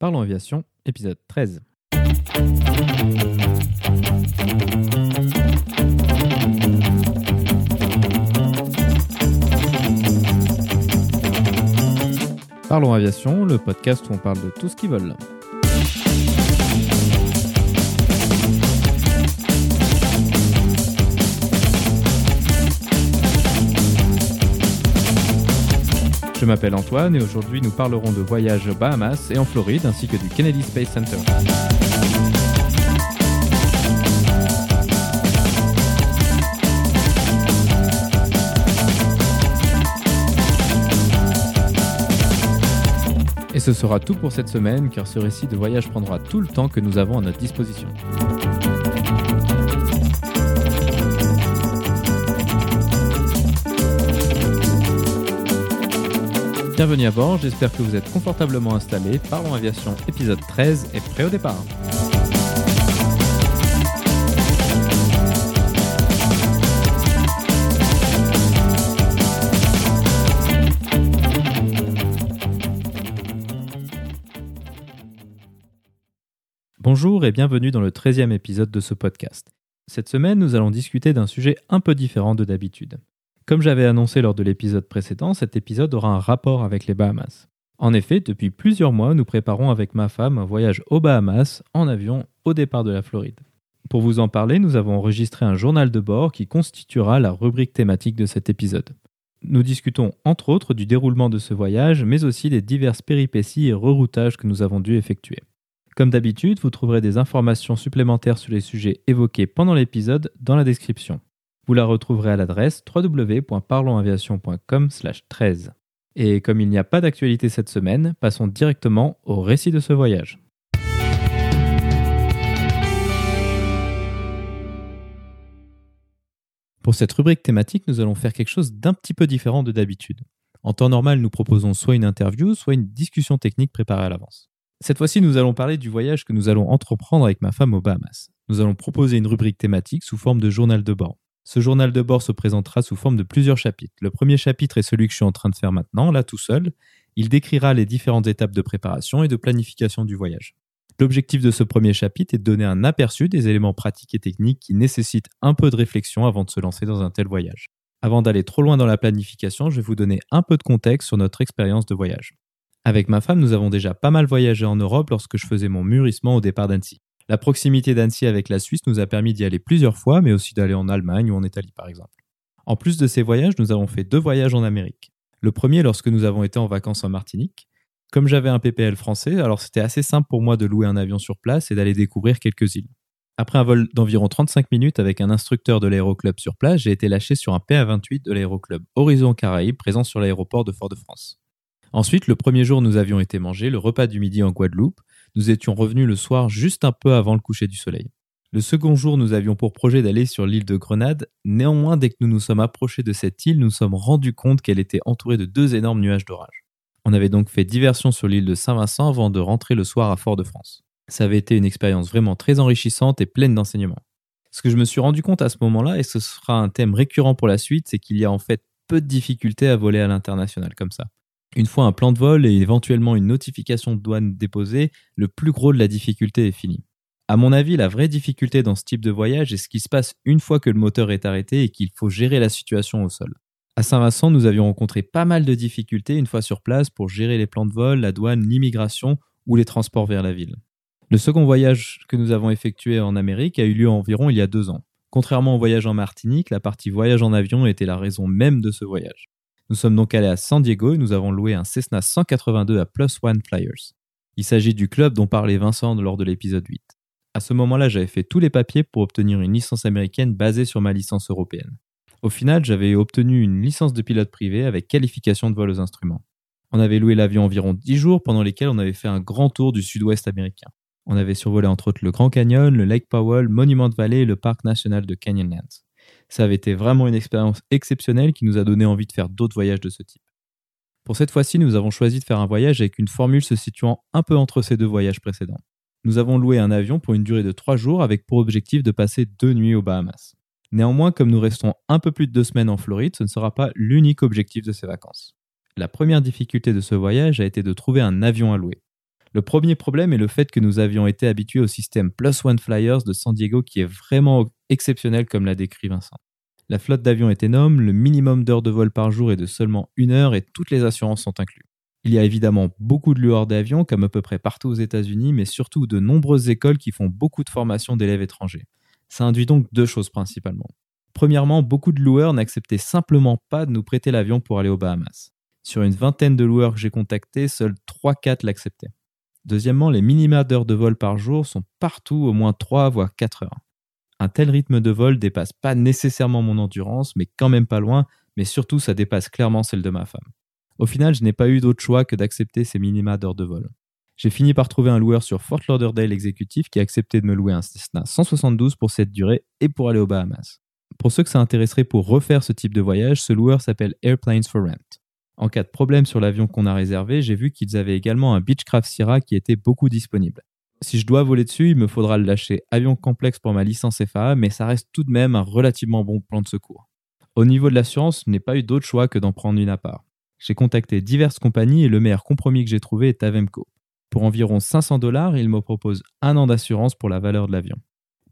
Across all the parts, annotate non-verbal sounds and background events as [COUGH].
Parlons Aviation, épisode 13. Parlons Aviation, le podcast où on parle de tout ce qui vole. Je m'appelle Antoine et aujourd'hui nous parlerons de voyages aux Bahamas et en Floride ainsi que du Kennedy Space Center. Et ce sera tout pour cette semaine car ce récit de voyage prendra tout le temps que nous avons à notre disposition. Bienvenue à bord, j'espère que vous êtes confortablement installés. Parlons Aviation épisode 13 est prêt au départ. Bonjour et bienvenue dans le 13e épisode de ce podcast. Cette semaine, nous allons discuter d'un sujet un peu différent de d'habitude. Comme j'avais annoncé lors de l'épisode précédent, cet épisode aura un rapport avec les Bahamas. En effet, depuis plusieurs mois, nous préparons avec ma femme un voyage aux Bahamas en avion au départ de la Floride. Pour vous en parler, nous avons enregistré un journal de bord qui constituera la rubrique thématique de cet épisode. Nous discutons entre autres du déroulement de ce voyage, mais aussi des diverses péripéties et reroutages que nous avons dû effectuer. Comme d'habitude, vous trouverez des informations supplémentaires sur les sujets évoqués pendant l'épisode dans la description. Vous la retrouverez à l'adresse www.parlonsaviation.com/13. Et comme il n'y a pas d'actualité cette semaine, passons directement au récit de ce voyage. Pour cette rubrique thématique, nous allons faire quelque chose d'un petit peu différent de d'habitude. En temps normal, nous proposons soit une interview, soit une discussion technique préparée à l'avance. Cette fois-ci, nous allons parler du voyage que nous allons entreprendre avec ma femme aux Bahamas. Nous allons proposer une rubrique thématique sous forme de journal de bord. Ce journal de bord se présentera sous forme de plusieurs chapitres. Le premier chapitre est celui que je suis en train de faire maintenant, là tout seul. Il décrira les différentes étapes de préparation et de planification du voyage. L'objectif de ce premier chapitre est de donner un aperçu des éléments pratiques et techniques qui nécessitent un peu de réflexion avant de se lancer dans un tel voyage. Avant d'aller trop loin dans la planification, je vais vous donner un peu de contexte sur notre expérience de voyage. Avec ma femme, nous avons déjà pas mal voyagé en Europe lorsque je faisais mon mûrissement au départ d'Annecy. La proximité d'Annecy avec la Suisse nous a permis d'y aller plusieurs fois, mais aussi d'aller en Allemagne ou en Italie par exemple. En plus de ces voyages, nous avons fait deux voyages en Amérique. Le premier lorsque nous avons été en vacances en Martinique. Comme j'avais un PPL français, alors c'était assez simple pour moi de louer un avion sur place et d'aller découvrir quelques îles. Après un vol d'environ 35 minutes avec un instructeur de l'aéroclub sur place, j'ai été lâché sur un PA28 de l'aéroclub Horizon Caraïbes présent sur l'aéroport de Fort-de-France. Ensuite, le premier jour, nous avions été manger le repas du midi en Guadeloupe, nous étions revenus le soir juste un peu avant le coucher du soleil. Le second jour, nous avions pour projet d'aller sur l'île de Grenade. Néanmoins, dès que nous nous sommes approchés de cette île, nous nous sommes rendus compte qu'elle était entourée de deux énormes nuages d'orage. On avait donc fait diversion sur l'île de Saint-Vincent avant de rentrer le soir à Fort-de-France. Ça avait été une expérience vraiment très enrichissante et pleine d'enseignements. Ce que je me suis rendu compte à ce moment-là, et ce sera un thème récurrent pour la suite, c'est qu'il y a en fait peu de difficultés à voler à l'international comme ça. Une fois un plan de vol et éventuellement une notification de douane déposée, le plus gros de la difficulté est fini. À mon avis, la vraie difficulté dans ce type de voyage est ce qui se passe une fois que le moteur est arrêté et qu'il faut gérer la situation au sol. À Saint-Vincent, nous avions rencontré pas mal de difficultés une fois sur place pour gérer les plans de vol, la douane, l'immigration ou les transports vers la ville. Le second voyage que nous avons effectué en Amérique a eu lieu environ il y a deux ans. Contrairement au voyage en Martinique, la partie voyage en avion était la raison même de ce voyage. Nous sommes donc allés à San Diego et nous avons loué un Cessna 182 à Plus One Flyers. Il s'agit du club dont parlait Vincent lors de l'épisode 8. À ce moment-là, j'avais fait tous les papiers pour obtenir une licence américaine basée sur ma licence européenne. Au final, j'avais obtenu une licence de pilote privé avec qualification de vol aux instruments. On avait loué l'avion environ 10 jours pendant lesquels on avait fait un grand tour du sud-ouest américain. On avait survolé entre autres le Grand Canyon, le Lake Powell, Monument Valley et le parc national de Canyonlands. Ça avait été vraiment une expérience exceptionnelle qui nous a donné envie de faire d'autres voyages de ce type. Pour cette fois-ci, nous avons choisi de faire un voyage avec une formule se situant un peu entre ces deux voyages précédents. Nous avons loué un avion pour une durée de trois jours avec pour objectif de passer deux nuits aux Bahamas. Néanmoins, comme nous restons un peu plus de deux semaines en Floride, ce ne sera pas l'unique objectif de ces vacances. La première difficulté de ce voyage a été de trouver un avion à louer. Le premier problème est le fait que nous avions été habitués au système Plus One Flyers de San Diego qui est vraiment exceptionnel comme l'a décrit Vincent. La flotte d'avions est énorme, le minimum d'heures de vol par jour est de seulement une heure et toutes les assurances sont incluses. Il y a évidemment beaucoup de lueurs d'avions, comme à peu près partout aux États-Unis, mais surtout de nombreuses écoles qui font beaucoup de formations d'élèves étrangers. Ça induit donc deux choses principalement. Premièrement, beaucoup de loueurs n'acceptaient simplement pas de nous prêter l'avion pour aller aux Bahamas. Sur une vingtaine de loueurs que j'ai contactés, seuls 3-4 l'acceptaient. Deuxièmement, les minima d'heures de vol par jour sont partout au moins 3 voire 4 heures. Un tel rythme de vol dépasse pas nécessairement mon endurance, mais quand même pas loin, mais surtout ça dépasse clairement celle de ma femme. Au final, je n'ai pas eu d'autre choix que d'accepter ces minima d'heures de vol. J'ai fini par trouver un loueur sur Fort Lauderdale exécutif qui a accepté de me louer un Cessna 172 pour cette durée et pour aller aux Bahamas. Pour ceux que ça intéresserait pour refaire ce type de voyage, ce loueur s'appelle Airplanes for Rent. En cas de problème sur l'avion qu'on a réservé, j'ai vu qu'ils avaient également un Beechcraft Sierra qui était beaucoup disponible. Si je dois voler dessus, il me faudra le lâcher avion complexe pour ma licence FAA, mais ça reste tout de même un relativement bon plan de secours. Au niveau de l'assurance, je n'ai pas eu d'autre choix que d'en prendre une à part. J'ai contacté diverses compagnies et le meilleur compromis que j'ai trouvé est Avemco. Pour environ 500 dollars, il me propose un an d'assurance pour la valeur de l'avion.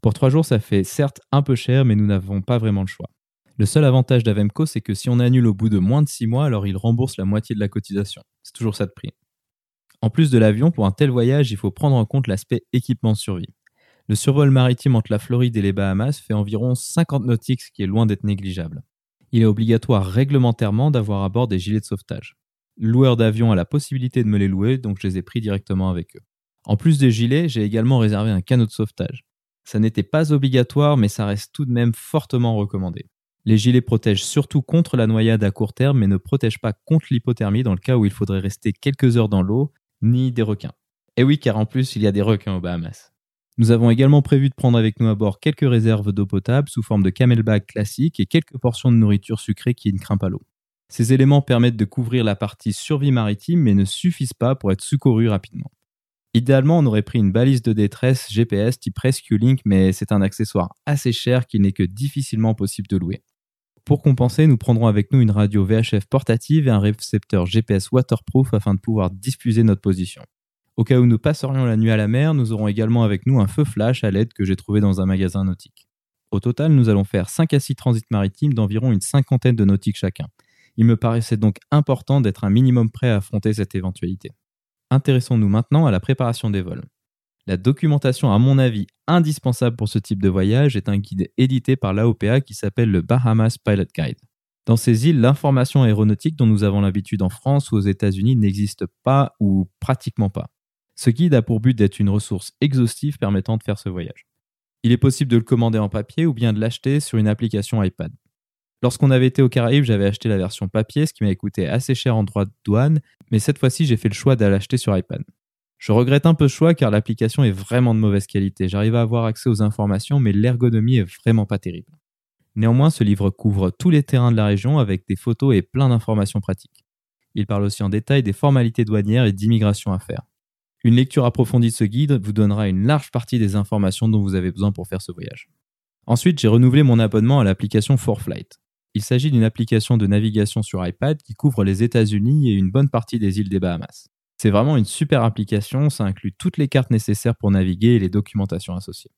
Pour trois jours, ça fait certes un peu cher, mais nous n'avons pas vraiment le choix. Le seul avantage d'Avemco, c'est que si on annule au bout de moins de 6 mois, alors il rembourse la moitié de la cotisation. C'est toujours ça de prix. En plus de l'avion, pour un tel voyage, il faut prendre en compte l'aspect équipement survie. Le survol maritime entre la Floride et les Bahamas fait environ 50 nautiques, ce qui est loin d'être négligeable il est obligatoire réglementairement d'avoir à bord des gilets de sauvetage. Le loueur d'avion a la possibilité de me les louer, donc je les ai pris directement avec eux. En plus des gilets, j'ai également réservé un canot de sauvetage. Ça n'était pas obligatoire, mais ça reste tout de même fortement recommandé. Les gilets protègent surtout contre la noyade à court terme, mais ne protègent pas contre l'hypothermie dans le cas où il faudrait rester quelques heures dans l'eau, ni des requins. Et oui, car en plus, il y a des requins aux Bahamas. Nous avons également prévu de prendre avec nous à bord quelques réserves d'eau potable sous forme de camelback classique et quelques portions de nourriture sucrée qui ne craint pas l'eau. Ces éléments permettent de couvrir la partie survie maritime mais ne suffisent pas pour être secourus rapidement. Idéalement, on aurait pris une balise de détresse GPS type Rescue Link, mais c'est un accessoire assez cher qu'il n'est que difficilement possible de louer. Pour compenser, nous prendrons avec nous une radio VHF portative et un récepteur GPS waterproof afin de pouvoir diffuser notre position. Au cas où nous passerions la nuit à la mer, nous aurons également avec nous un feu flash à LED que j'ai trouvé dans un magasin nautique. Au total, nous allons faire 5 à 6 transits maritimes d'environ une cinquantaine de nautiques chacun. Il me paraissait donc important d'être un minimum prêt à affronter cette éventualité. Intéressons-nous maintenant à la préparation des vols. La documentation, à mon avis, indispensable pour ce type de voyage est un guide édité par l'AOPA qui s'appelle le Bahamas Pilot Guide. Dans ces îles, l'information aéronautique dont nous avons l'habitude en France ou aux États-Unis n'existe pas ou pratiquement pas. Ce guide a pour but d'être une ressource exhaustive permettant de faire ce voyage. Il est possible de le commander en papier ou bien de l'acheter sur une application iPad. Lorsqu'on avait été aux Caraïbes, j'avais acheté la version papier, ce qui m'avait coûté assez cher en droit de douane, mais cette fois-ci, j'ai fait le choix d'aller l'acheter sur iPad. Je regrette un peu ce choix car l'application est vraiment de mauvaise qualité. J'arrive à avoir accès aux informations, mais l'ergonomie est vraiment pas terrible. Néanmoins, ce livre couvre tous les terrains de la région avec des photos et plein d'informations pratiques. Il parle aussi en détail des formalités douanières et d'immigration à faire. Une lecture approfondie de ce guide vous donnera une large partie des informations dont vous avez besoin pour faire ce voyage. Ensuite, j'ai renouvelé mon abonnement à l'application 4Flight. Il s'agit d'une application de navigation sur iPad qui couvre les États-Unis et une bonne partie des îles des Bahamas. C'est vraiment une super application, ça inclut toutes les cartes nécessaires pour naviguer et les documentations associées.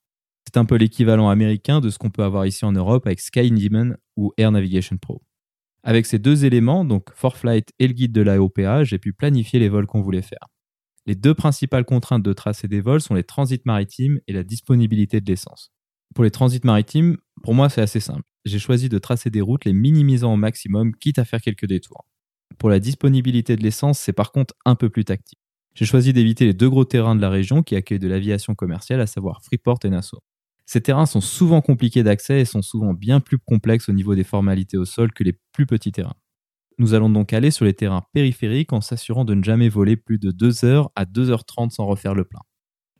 C'est un peu l'équivalent américain de ce qu'on peut avoir ici en Europe avec Skydemon ou Air Navigation Pro. Avec ces deux éléments, donc 4Flight et le guide de l'AOPA, j'ai pu planifier les vols qu'on voulait faire. Les deux principales contraintes de tracé des vols sont les transits maritimes et la disponibilité de l'essence. Pour les transits maritimes, pour moi, c'est assez simple. J'ai choisi de tracer des routes les minimisant au maximum, quitte à faire quelques détours. Pour la disponibilité de l'essence, c'est par contre un peu plus tactique. J'ai choisi d'éviter les deux gros terrains de la région qui accueillent de l'aviation commerciale, à savoir Freeport et Nassau. Ces terrains sont souvent compliqués d'accès et sont souvent bien plus complexes au niveau des formalités au sol que les plus petits terrains. Nous allons donc aller sur les terrains périphériques en s'assurant de ne jamais voler plus de 2 heures à 2h30 sans refaire le plein.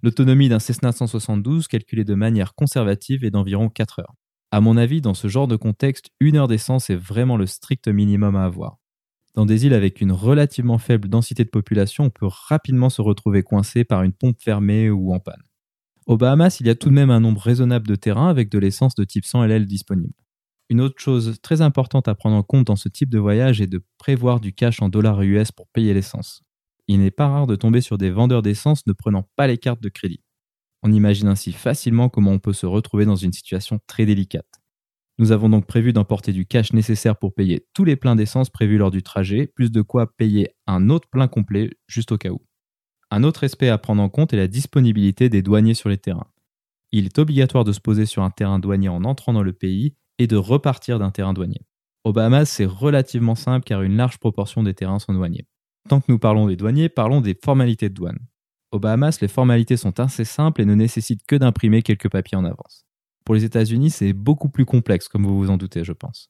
L'autonomie d'un Cessna 172 calculée de manière conservative est d'environ 4 heures. À mon avis, dans ce genre de contexte, une heure d'essence est vraiment le strict minimum à avoir. Dans des îles avec une relativement faible densité de population, on peut rapidement se retrouver coincé par une pompe fermée ou en panne. Au Bahamas, il y a tout de même un nombre raisonnable de terrains avec de l'essence de type 100 LL disponible. Une autre chose très importante à prendre en compte dans ce type de voyage est de prévoir du cash en dollars US pour payer l'essence. il n'est pas rare de tomber sur des vendeurs d'essence ne prenant pas les cartes de crédit. On imagine ainsi facilement comment on peut se retrouver dans une situation très délicate. Nous avons donc prévu d'emporter du cash nécessaire pour payer tous les pleins d'essence prévus lors du trajet, plus de quoi payer un autre plein complet juste au cas où. Un autre aspect à prendre en compte est la disponibilité des douaniers sur les terrains. Il est obligatoire de se poser sur un terrain douanier en entrant dans le pays et de repartir d'un terrain douanier. Au Bahamas, c'est relativement simple car une large proportion des terrains sont douaniers. Tant que nous parlons des douaniers, parlons des formalités de douane. Au Bahamas, les formalités sont assez simples et ne nécessitent que d'imprimer quelques papiers en avance. Pour les États-Unis, c'est beaucoup plus complexe, comme vous vous en doutez, je pense.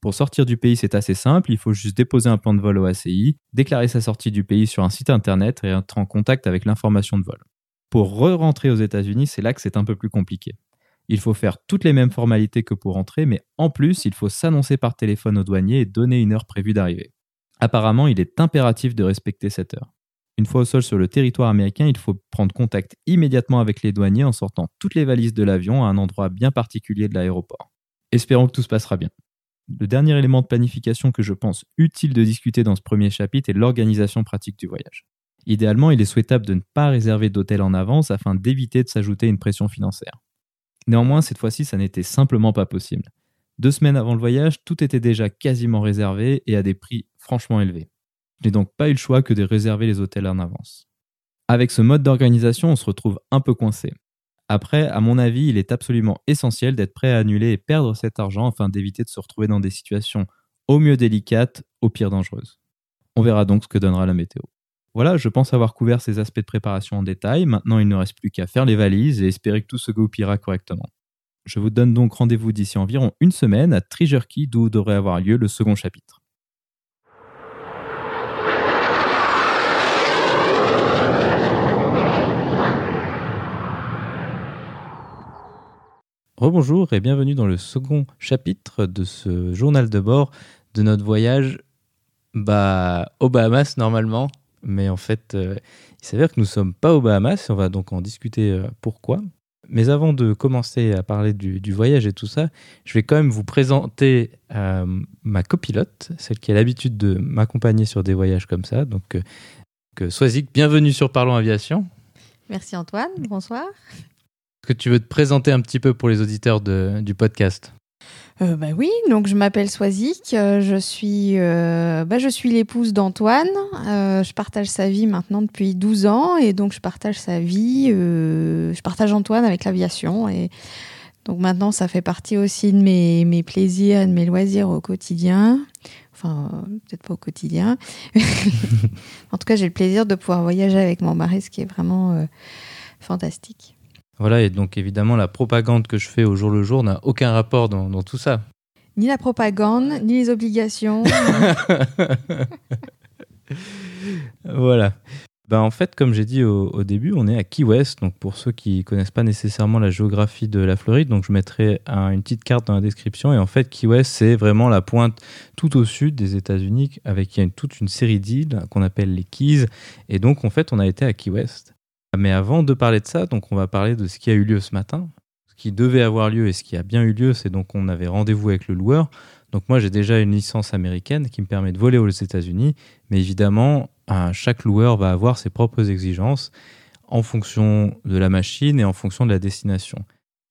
Pour sortir du pays, c'est assez simple, il faut juste déposer un plan de vol au ACI, déclarer sa sortie du pays sur un site internet et être en contact avec l'information de vol. Pour re-rentrer aux États-Unis, c'est là que c'est un peu plus compliqué. Il faut faire toutes les mêmes formalités que pour rentrer, mais en plus, il faut s'annoncer par téléphone au douanier et donner une heure prévue d'arrivée. Apparemment, il est impératif de respecter cette heure. Une fois au sol sur le territoire américain, il faut prendre contact immédiatement avec les douaniers en sortant toutes les valises de l'avion à un endroit bien particulier de l'aéroport. Espérons que tout se passera bien. Le dernier élément de planification que je pense utile de discuter dans ce premier chapitre est l'organisation pratique du voyage. Idéalement, il est souhaitable de ne pas réserver d'hôtel en avance afin d'éviter de s'ajouter une pression financière. Néanmoins, cette fois-ci, ça n'était simplement pas possible. Deux semaines avant le voyage, tout était déjà quasiment réservé et à des prix franchement élevés. Je n'ai donc pas eu le choix que de réserver les hôtels en avance. Avec ce mode d'organisation, on se retrouve un peu coincé. Après, à mon avis, il est absolument essentiel d'être prêt à annuler et perdre cet argent afin d'éviter de se retrouver dans des situations au mieux délicates, au pire dangereuses. On verra donc ce que donnera la météo. Voilà, je pense avoir couvert ces aspects de préparation en détail. Maintenant, il ne reste plus qu'à faire les valises et espérer que tout se goupillera correctement. Je vous donne donc rendez-vous d'ici environ une semaine à Key, d'où devrait avoir lieu le second chapitre. Rebonjour et bienvenue dans le second chapitre de ce journal de bord de notre voyage bah, aux Bahamas normalement. Mais en fait, euh, il s'avère que nous ne sommes pas aux Bahamas et on va donc en discuter euh, pourquoi. Mais avant de commencer à parler du, voyage et tout ça, je vais quand même vous présenter euh, ma copilote, celle qui a l'habitude de m'accompagner sur des voyages comme ça. Donc, que Swazik, bienvenue sur Parlons Aviation. Merci Antoine, bonsoir que tu veux te présenter un petit peu pour les auditeurs du podcast euh, bah oui, donc je m'appelle Swazik, euh, je suis, euh, bah, je suis l'épouse d'Antoine, je partage sa vie maintenant depuis 12 ans et donc je partage sa vie, je partage Antoine avec l'aviation et donc maintenant ça fait partie aussi de mes, mes plaisirs de mes loisirs au quotidien, enfin peut-être pas au quotidien, [LAUGHS] en tout cas j'ai le plaisir de pouvoir voyager avec mon mari, ce qui est vraiment fantastique. Voilà, et donc évidemment, la propagande que je fais au jour le jour n'a aucun rapport dans, tout ça. Ni la propagande, ni les obligations. [LAUGHS] voilà. Ben, en fait, comme j'ai dit au, début, on est à Key West. Donc, pour ceux qui connaissent pas nécessairement la géographie de la Floride, donc je mettrai une petite carte dans la description. Et en fait, Key West, c'est vraiment la pointe tout au sud des États-Unis, avec il y a toute une série d'îles qu'on appelle les Keys. Et donc, en fait, on a été à Key West. Mais avant de parler de ça, donc on va parler de ce qui a eu lieu ce matin. Ce qui devait avoir lieu et ce qui a bien eu lieu, c'est donc on avait rendez-vous avec le loueur. Donc moi j'ai déjà une licence américaine qui me permet de voler aux États-Unis, mais évidemment chaque loueur va avoir ses propres exigences en fonction de la machine et en fonction de la destination.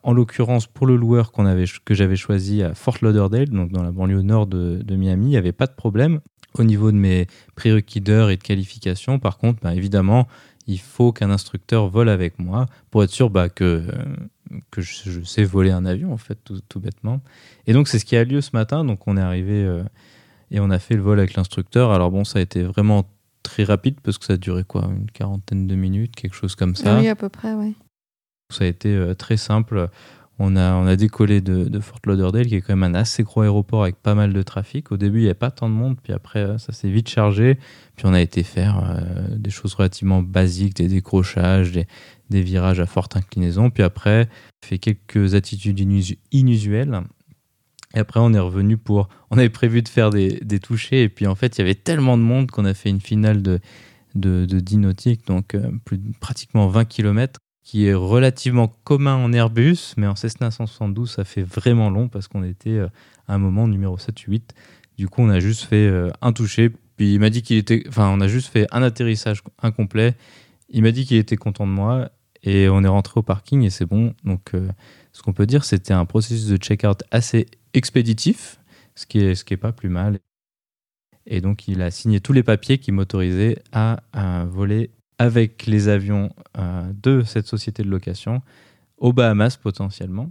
En l'occurrence, pour le loueur que j'avais choisi à Fort Lauderdale, donc dans la banlieue nord de, Miami, il n'y avait pas de problème au niveau de mes prérequis d'heures et de qualification. Par contre, bah, évidemment, il faut qu'un instructeur vole avec moi pour être sûr bah, que, que je, sais voler un avion, en fait, tout, bêtement. Et donc, c'est ce qui a lieu ce matin. Donc, on est arrivé euh, et on a fait le vol avec l'instructeur. Alors, bon, ça a été vraiment très rapide parce que ça a duré quoi Une quarantaine de minutes, quelque chose comme ça. Oui, à peu près, oui. Ça a été euh, très simple. On a, on a décollé de, Fort Lauderdale, qui est quand même un assez gros aéroport avec pas mal de trafic. Au début, il n'y avait pas tant de monde, puis après, euh, ça s'est vite chargé. Puis on a été faire euh, des choses relativement basiques, des décrochages, des, virages à forte inclinaison. Puis après, fait quelques attitudes inusuelles. Et après, on est revenu pour. On avait prévu de faire des, des touchés, et puis en fait, il y avait tellement de monde qu'on a fait une finale de, de, de 10 nautiques, donc euh, plus, pratiquement 20 km qui est relativement commun en Airbus, mais en Cessna 172, ça fait vraiment long parce qu'on était euh, à un moment numéro 7 8. Du coup, on a juste fait euh, un toucher, Puis il m'a dit qu'il était. Enfin, on a juste fait un atterrissage incomplet. Il m'a dit qu'il était content de moi et on est rentré au parking et c'est bon. Donc, euh, ce qu'on peut dire, c'était un processus de check-out assez expéditif, ce qui est, ce qui est pas plus mal. Et donc, il a signé tous les papiers qui m'autorisaient à, voler avec les avions euh, de cette société de location aux Bahamas potentiellement.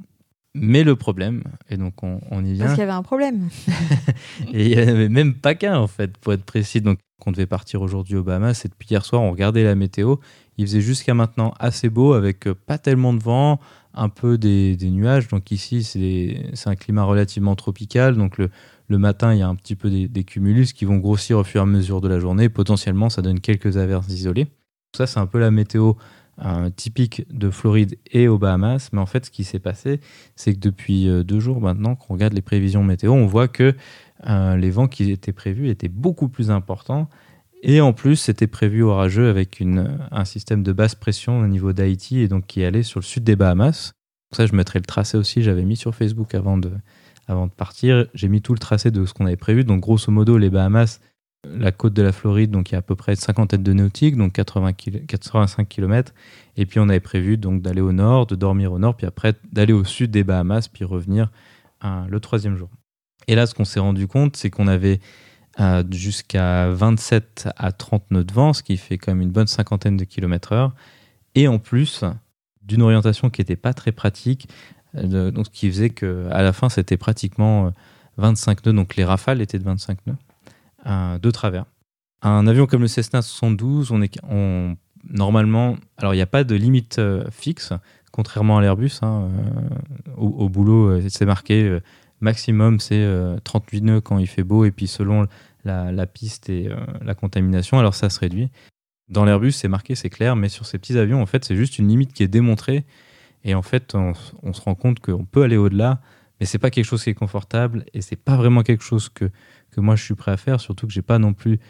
Mais le problème, et donc on, y vient. Parce qu'il y avait un problème. [LAUGHS] et il n'y avait même pas qu'un, en fait, pour être précis. Donc, on devait partir aujourd'hui aux Bahamas. Et depuis hier soir, on regardait la météo. Il faisait jusqu'à maintenant assez beau, avec euh, pas tellement de vent, un peu des, nuages. Donc, ici, c'est un climat relativement tropical. Donc, le, le, matin, il y a un petit peu des, des, cumulus qui vont grossir au fur et à mesure de la journée. Potentiellement, ça donne quelques averses isolées. Ça, c'est un peu la météo typique de Floride et aux Bahamas. Mais en fait, ce qui s'est passé, c'est que depuis euh, deux jours maintenant, qu'on regarde les prévisions météo, on voit que euh, les vents qui étaient prévus étaient beaucoup plus importants. Et en plus, c'était prévu orageux avec un système de basse pression au niveau d'Haïti et donc qui allait sur le sud des Bahamas. Ça, je mettrai le tracé aussi. J'avais mis sur Facebook avant de, avant de partir. J'ai mis tout le tracé de ce qu'on avait prévu. Donc, grosso modo, les Bahamas, la côte de la Floride, donc il y a à peu près une cinquantaine de nautiques, donc 80 85 km. Et puis on avait prévu donc d'aller au nord, de dormir au nord, puis après d'aller au sud des Bahamas, puis revenir euh, le troisième jour. Et là, ce qu'on s'est rendu compte, c'est qu'on avait euh, jusqu'à 27 à 30 nœuds de vent, ce qui fait quand même une bonne cinquantaine de kilomètres heure. Et en plus, d'une orientation qui n'était pas très pratique, euh, donc ce qui faisait qu'à la fin, c'était pratiquement 25 nœuds, donc les rafales étaient de 25 nœuds de travers. Un avion comme le Cessna 72, on est on, normalement, alors il n'y a pas de limite euh, fixe, contrairement à l'Airbus. Hein, euh, au, boulot, euh, c'est marqué maximum, c'est 38 nœuds quand il fait beau, et puis selon la, piste et la contamination, alors ça se réduit. Dans l'Airbus, c'est marqué, c'est clair, mais sur ces petits avions, en fait, c'est juste une limite qui est démontrée. Et en fait, on, on se rend compte qu'on peut aller au-delà, mais c'est pas quelque chose qui est confortable et c'est pas vraiment quelque chose que que moi je suis prêt à faire, surtout que j'ai pas non plus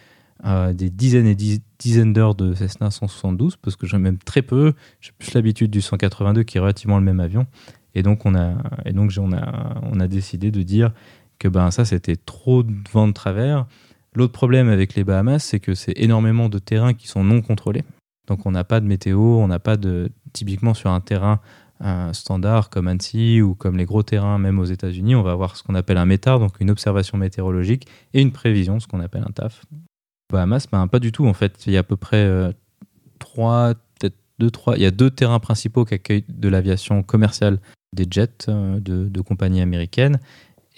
euh, des dizaines et dizaines d'heures de Cessna 172 parce que j'ai même très peu. J'ai plus l'habitude du 182 qui est relativement le même avion. Et donc on a, et donc on a, on a décidé de dire que ben ça c'était trop de vent de travers. L'autre problème avec les Bahamas, c'est que c'est énormément de terrains qui sont non contrôlés. Donc on n'a pas de météo, on n'a pas de typiquement sur un terrain standard comme Annecy ou comme les gros terrains, même aux États-Unis, on va avoir ce qu'on appelle un METAR, donc une observation météorologique, et une prévision, ce qu'on appelle un TAF. Bahamas, ben, pas du tout en fait. Il y a à peu près euh, trois, peut-être deux, trois. Il y a deux terrains principaux qui accueillent de l'aviation commerciale, des jets euh, de, compagnies américaines.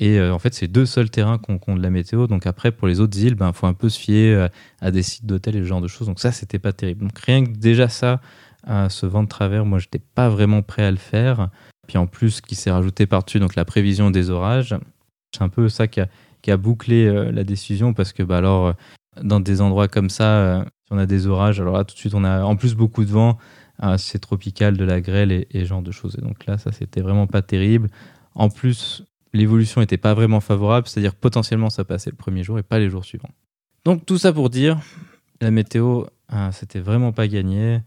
Et euh, en fait, c'est deux seuls terrains qui ont, de la météo. Donc après, pour les autres îles, il ben, faut un peu se fier à des sites d'hôtels et ce genre de choses. Donc ça, c'était pas terrible. Donc rien que déjà ça, ce vent de travers, moi, je n'étais pas vraiment prêt à le faire. Puis en plus, qui s'est rajouté par-dessus, donc la prévision des orages. C'est un peu ça qui a, bouclé euh, la décision parce que, bah, alors, euh, dans des endroits comme ça, euh, on a des orages, alors là, tout de suite, on a en plus beaucoup de vent. c'est tropical, de la grêle et, et genre de choses. Et donc là, ça, c'était vraiment pas terrible. En plus, l'évolution n'était pas vraiment favorable, c'est-à-dire potentiellement ça passait le premier jour et pas les jours suivants. Donc tout ça pour dire, la météo, c'était vraiment pas gagné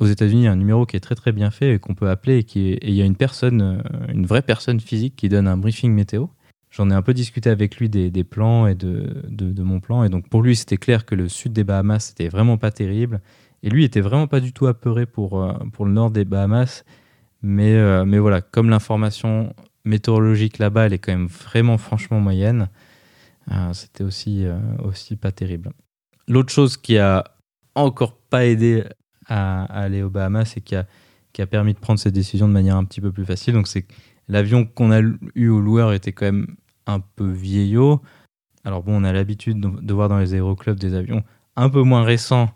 aux États-Unis, il y a un numéro qui est très très bien fait et qu'on peut appeler et, qui il y a une personne, euh, une vraie personne physique qui donne un briefing météo. J'en ai un peu discuté avec lui des, plans et de, de, mon plan. Et donc pour lui, c'était clair que le sud des Bahamas, c'était vraiment pas terrible. Et lui était vraiment pas du tout apeuré pour, euh, pour le nord des Bahamas. Mais, euh, mais voilà, comme l'information météorologique là-bas, elle est quand même vraiment franchement moyenne, c'était aussi, aussi pas terrible. L'autre chose qui a encore pas aidé à, aller aux Bahamas et qui a, permis de prendre cette décision de manière un petit peu plus facile. Donc c'est l'avion qu'on a eu au loueur était quand même un peu vieillot. Alors bon, on a l'habitude de, voir dans les aéroclubs des avions un peu moins récents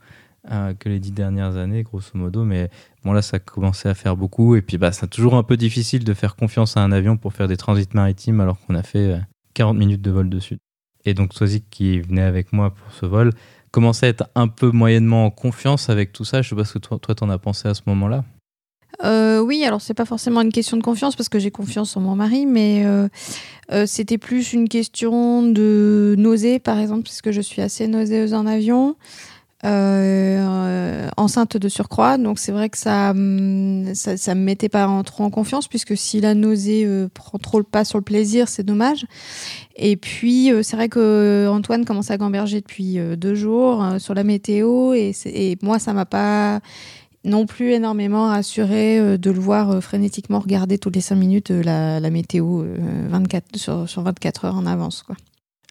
euh, que les dix dernières années, grosso modo. Mais bon, là, ça a commencé à faire beaucoup. Et puis, bah, c'est toujours un peu difficile de faire confiance à un avion pour faire des transits maritimes alors qu'on a fait 40 euh, minutes de vol dessus. Et donc, Swazik, qui venait avec moi pour ce vol, commençais à être un peu moyennement en confiance avec tout ça. Je sais pas ce que toi, toi, t'en as pensé à ce moment-là. Euh, oui, alors c'est pas forcément une question de confiance parce que j'ai confiance en mon mari, mais euh, euh, c'était plus une question de nausée, par exemple, puisque je suis assez nauséeuse en avion. Euh, enceinte de surcroît, donc c'est vrai que ça, hum, ça, ça me mettait pas en, trop en confiance puisque si la nausée euh, prend trop le pas sur le plaisir, c'est dommage. Et puis euh, c'est vrai que Antoine commence à gamberger depuis deux jours sur la météo. Et, et moi ça m'a pas non plus énormément rassuré de le voir frénétiquement regarder toutes les cinq minutes la, la météo 24 sur, sur 24 heures en avance quoi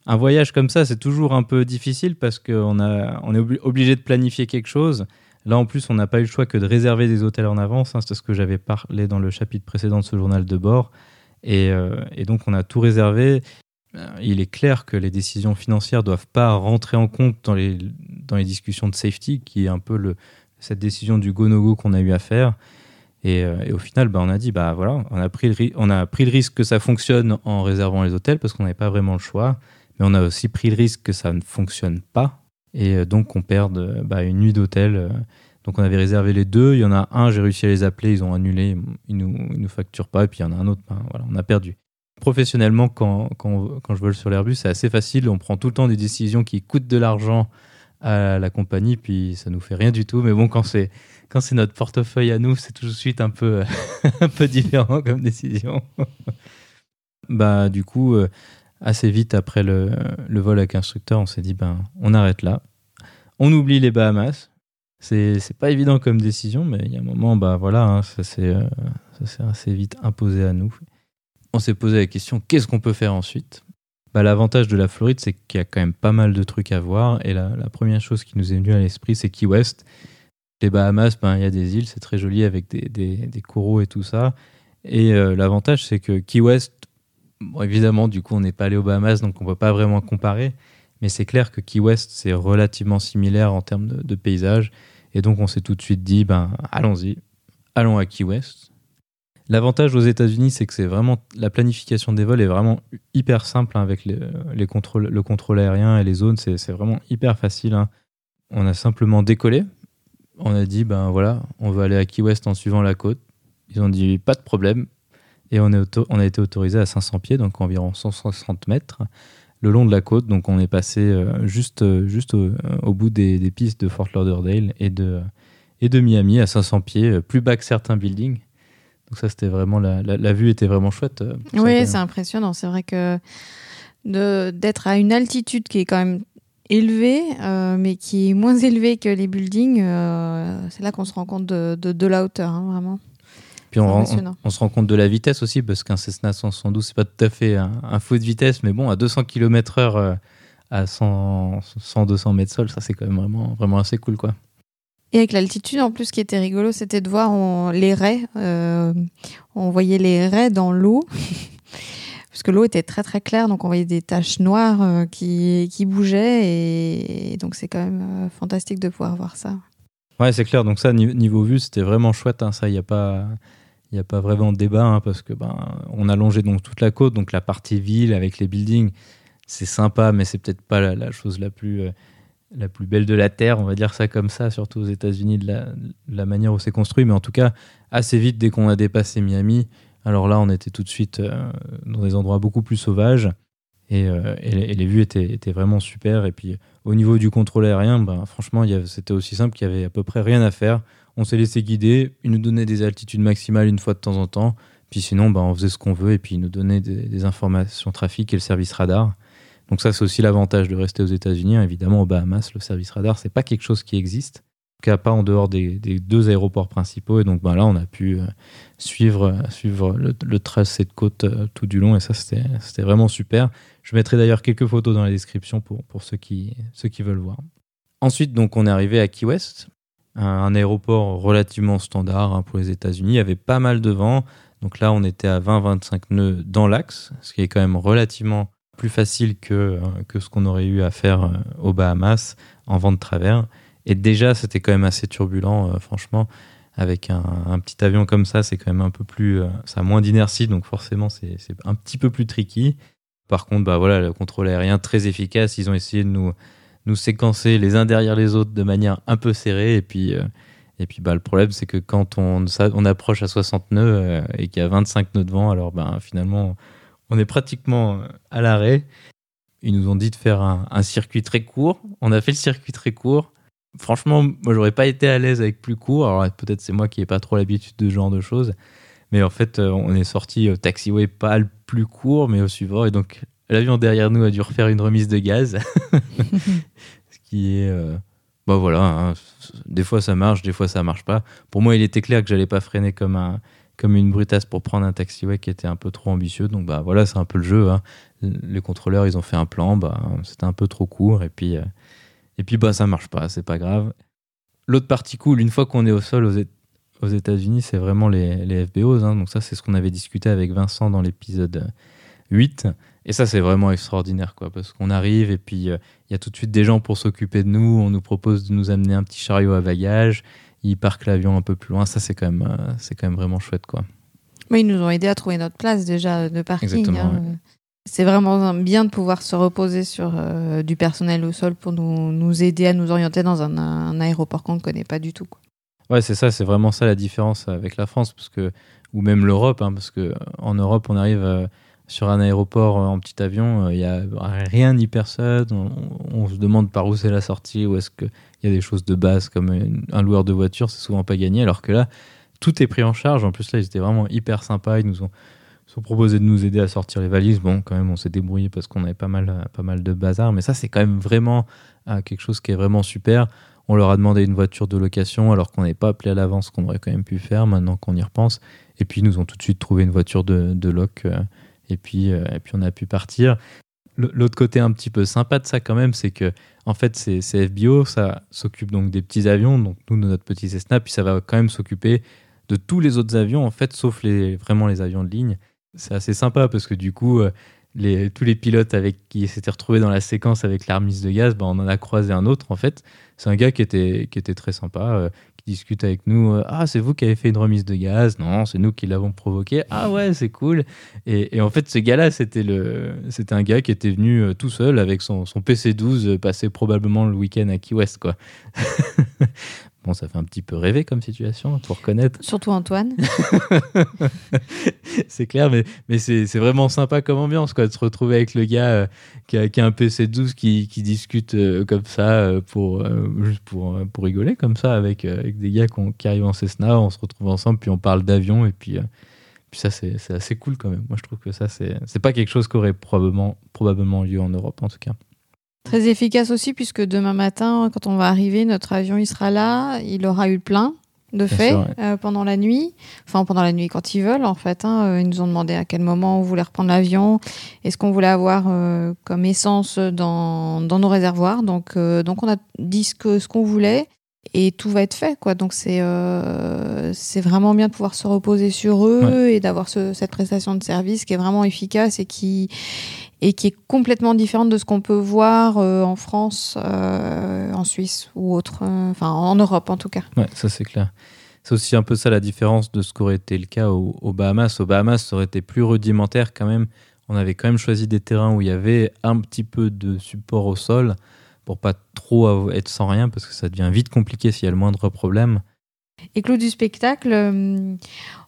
un voyage comme ça, c'est toujours un peu difficile parce qu'on on est obligé de planifier quelque chose. Là, en plus, on n'a pas eu le choix que de réserver des hôtels en avance. Hein. c'est ce que j'avais parlé dans le chapitre précédent de ce journal de bord. Et, euh, donc, on a tout réservé. Euh, il est clair que les décisions financières ne doivent pas rentrer en compte dans les, dans les discussions de safety, qui est un peu le, cette décision du go-no-go qu'on a eu à faire. Et, euh, au final, bah, on a dit, bah voilà, on a, pris le, on a pris le risque que ça fonctionne en réservant les hôtels parce qu'on n'avait pas vraiment le choix mais on a aussi pris le risque que ça ne fonctionne pas et euh, donc on perde euh, bah, une nuit d'hôtel. Euh. Donc on avait réservé les deux, il y en a un, j'ai réussi à les appeler, ils ont annulé, ils nous, ils nous facturent pas, et puis il y en a un autre, voilà, on a perdu. Professionnellement, quand, quand, quand je vole sur l'Airbus, c'est assez facile, on prend tout le temps des décisions qui coûtent de l'argent à la compagnie, puis ça nous fait rien du tout. Mais bon, quand c'est quand c'est notre portefeuille à nous, c'est tout de suite un peu [LAUGHS] un peu différent comme décision. [LAUGHS] bah du coup, assez vite après le, vol avec instructeur, on s'est dit ben on arrête là. On oublie les Bahamas. C'est pas évident comme décision, mais il y a un moment, bah voilà, hein, ça s'est euh, assez vite imposé à nous. On s'est posé la question qu'est-ce qu'on peut faire ensuite? Bah, L'avantage de la Floride, c'est qu'il y a quand même pas mal de trucs à voir. Et la, première chose qui nous est venue à l'esprit, c'est Key West. Les Bahamas, ben, il y a des îles, c'est très joli avec des, des, coraux et tout ça. Et euh, l'avantage, c'est que Key West, évidemment, du coup, on n'est pas allé aux Bahamas, donc on peut pas vraiment comparer. Mais c'est clair que Key West, c'est relativement similaire en termes de, paysage. Et donc, on s'est tout de suite dit, ben, allons-y, allons à Key West. L'avantage aux États-Unis, c'est que c'est vraiment la planification des vols est vraiment hyper simple hein, avec les, contrôles, le contrôle aérien et les zones. C'est vraiment hyper facile. Hein. On a simplement décollé. On a dit, ben voilà, on va aller à Key West en suivant la côte. Ils ont dit, pas de problème, et on, est on a été autorisé à 500 pieds, donc environ 160 mètres, le long de la côte. Donc on est passé euh, juste, euh, juste au, bout des, pistes de Fort Lauderdale et de, et de Miami à 500 pieds, euh, plus bas que certains buildings. Donc ça, c'était vraiment la, la, vue était vraiment chouette. Oui, c'est impressionnant. C'est vrai que d'être à une altitude qui est quand même élevée, mais qui est moins [LAUGHS] élevée que les buildings, c'est là qu'on se rend compte de, de, la hauteur, hein, vraiment. Puis on, se rend compte de la vitesse aussi, parce qu'un Cessna 112, c'est pas tout à fait un, fou de vitesse, mais bon, à 200 km/h, euh, à 100, 200 mètres sol, ça c'est quand même vraiment, vraiment assez cool, quoi. Et avec l'altitude, en plus, ce qui était rigolo, c'était de voir les raies. Euh, on voyait les raies dans l'eau. [LAUGHS] parce que l'eau était très très claire, donc on voyait des taches noires euh, qui, qui, bougeaient, et, donc c'est quand même fantastique de pouvoir voir ça. Ouais, c'est clair, donc ça, niveau vue, c'était vraiment chouette, hein. ça, il n'y a pas il n'y a pas vraiment de débat hein, parce que ben on a longé donc toute la côte, donc la partie ville avec les buildings, c'est sympa, mais c'est peut-être pas la, chose la plus euh, la plus belle de la terre, on va dire ça comme ça, surtout aux États-Unis de la, manière où c'est construit. Mais en tout cas, assez vite dès qu'on a dépassé Miami, alors là on était tout de suite euh, dans des endroits beaucoup plus sauvages et, euh, et, les vues étaient, étaient, vraiment super. Et puis au niveau du contrôle aérien, ben, franchement c'était aussi simple qu'il y avait à peu près rien à faire on s'est laissé guider, ils nous donnaient des altitudes maximales une fois de temps en temps, puis sinon bah, on faisait ce qu'on veut et puis ils nous donnaient des, informations trafic et le service radar. Donc ça c'est aussi l'avantage de rester aux États-Unis. Hein. Évidemment aux Bahamas, le service radar c'est pas quelque chose qui existe, en tout cas pas en dehors des, deux aéroports principaux. Et donc bah, là on a pu euh, suivre, suivre le, tracé de côte euh, tout du long et ça c'était vraiment super. Je mettrai d'ailleurs quelques photos dans la description pour, pour ceux, qui, ceux qui veulent voir. Ensuite, donc, on est arrivé à Key West un, aéroport relativement standard hein, pour les États-Unis. Il y avait pas mal de vent. Donc là, on était à 20-25 nœuds dans l'axe, ce qui est quand même relativement plus facile que, euh, que ce qu'on aurait eu à faire euh, aux Bahamas en vent de travers. Et déjà, c'était quand même assez turbulent, euh, franchement. Avec un, petit avion comme ça, c'est quand même un peu plus. ça a moins d'inertie, donc forcément, c'est un petit peu plus tricky. Par contre, bah voilà, le contrôle aérien très efficace. Ils ont essayé de nous, nous séquencer les uns derrière les autres de manière un peu serrée. Et puis, euh, et puis bah, le problème, c'est que quand on, on approche à 60 nœuds euh, et qu'il y a 25 nœuds devant, alors ben, finalement, on est pratiquement euh, à l'arrêt. Ils nous ont dit de faire un, circuit très court. On a fait le circuit très court. franchement, moi, j'aurais pas été à l'aise avec plus court. Alors, peut-être c'est moi qui n'ai pas trop l'habitude de ce genre de choses. Mais en fait, on est sorti au taxiway pas le plus court, mais au suivant. Et donc, l'avion derrière nous a dû refaire une remise de gaz. [LAUGHS] ce qui est. Euh, bah voilà, hein. des fois ça marche, des fois ça marche pas. Pour moi, il était clair que j'allais pas freiner comme, un, comme une brutasse pour prendre un taxiway qui était un peu trop ambitieux. Donc, bah voilà, c'est un peu le jeu. Hein. Les contrôleurs, ils ont fait un plan, bah, c'était un peu trop court. Et puis. Euh, et puis bah ça marche pas, c'est pas grave. L'autre partie cool, une fois qu'on est au sol aux, États-Unis, c'est vraiment les, les FBOs. Hein. Donc ça, c'est ce qu'on avait discuté avec Vincent dans l'épisode 8. Et ça, c'est vraiment extraordinaire, quoi, parce qu'on arrive et puis euh, il y a tout de suite des gens pour s'occuper de nous. On nous propose de nous amener un petit chariot à bagages. Ils parquent l'avion un peu plus loin. Ça, c'est quand même, euh, c'est quand même vraiment chouette, quoi. Oui, ils nous ont aidé à trouver notre place déjà de parking. Hein. C'est vraiment bien de pouvoir se reposer sur euh, du personnel au sol pour nous, nous, aider à nous orienter dans un, aéroport qu'on ne connaît pas du tout. Quoi. Ouais, c'est ça, c'est vraiment ça la différence avec la France, parce que, ou même l'Europe, hein, parce qu'en Europe, on arrive euh, sur un aéroport euh, en petit avion, il n'y a rien ni personne, on, se demande par où c'est la sortie, ou est-ce qu'il y a des choses de base comme un loueur de voiture, c'est souvent pas gagné, alors que là, tout est pris en charge. En plus, là, ils étaient vraiment hyper sympas, ils nous ont proposé de nous aider à sortir les valises. Bon, quand même, on s'est débrouillé parce qu'on avait pas mal, pas mal de bazar. Mais ça, c'est quand même vraiment euh, quelque chose qui est vraiment super. On leur a demandé une voiture de location alors qu'on n'avait pas appelé à l'avance, qu'on aurait quand même pu faire maintenant qu'on y repense. Et puis, ils nous ont tout de suite trouvé une voiture de, loc. Euh, et, puis, euh, et puis, on a pu partir. L'autre côté un petit peu sympa de ça, quand même, c'est que en fait, c'est FBO, ça s'occupe donc des petits avions, donc nous, notre petit Cessna, puis ça va quand même s'occuper de tous les autres avions, en fait, sauf les, vraiment les avions de ligne c'est assez sympa parce que du coup, euh, tous les pilotes avec qui s'étaient retrouvés dans la séquence avec la remise de gaz, bah, on en a croisé un autre en fait. C'est un gars qui était, qui était très sympa, euh, qui discute avec nous. Euh, ah, c'est vous qui avez fait une remise de gaz Non, c'est nous qui l'avons provoqué. Ah ouais, c'est cool. Et, en fait, ce gars-là, c'était, le, c'était un gars qui était venu tout seul avec son, son PC12, passer probablement le week-end à Key West. Quoi. [LAUGHS] Bon, ça fait un petit peu rêver comme situation, pour reconnaître. Surtout Antoine. [LAUGHS] c'est clair, mais, mais c'est, vraiment sympa comme ambiance, quoi, de se retrouver avec le gars euh, qui, a, qui, a, un PC12 qui, qui discute euh, comme ça, euh, pour, juste pour, pour rigoler, comme ça, avec, avec des gars qui arrivent en Cessna, on se retrouve ensemble, puis on parle d'avion, et puis, puis ça, c'est, assez cool quand même. Moi, je trouve que ça, c'est, c'est pas quelque chose qui aurait probablement, probablement lieu en Europe, en tout cas. Très efficace aussi, puisque demain matin, quand on va arriver, notre avion il sera là, il aura eu le plein de fait euh, pendant la nuit, enfin pendant la nuit quand ils veulent en fait. Hein, euh, ils nous ont demandé à quel moment on voulait reprendre l'avion, est-ce qu'on voulait avoir euh, comme essence dans, dans, nos réservoirs? Donc, donc on a dit ce qu'on ce qu'on voulait et tout va être fait quoi. Donc c'est c'est vraiment bien de pouvoir se reposer sur eux et d'avoir cette prestation de service qui est vraiment efficace et qui et qui est complètement différente de ce qu'on peut voir euh, en France, euh, en Suisse ou autre, euh, enfin en Europe en tout cas. Ouais, ça c'est clair. C'est aussi un peu ça la différence de ce qu'aurait été le cas aux, Bahamas. Aux Bahamas, ça aurait été plus rudimentaire quand même. On avait quand même choisi des terrains où il y avait un petit peu de support au sol pour pas trop être sans rien parce que ça devient vite compliqué s'il y a le moindre problème. Et clou du spectacle,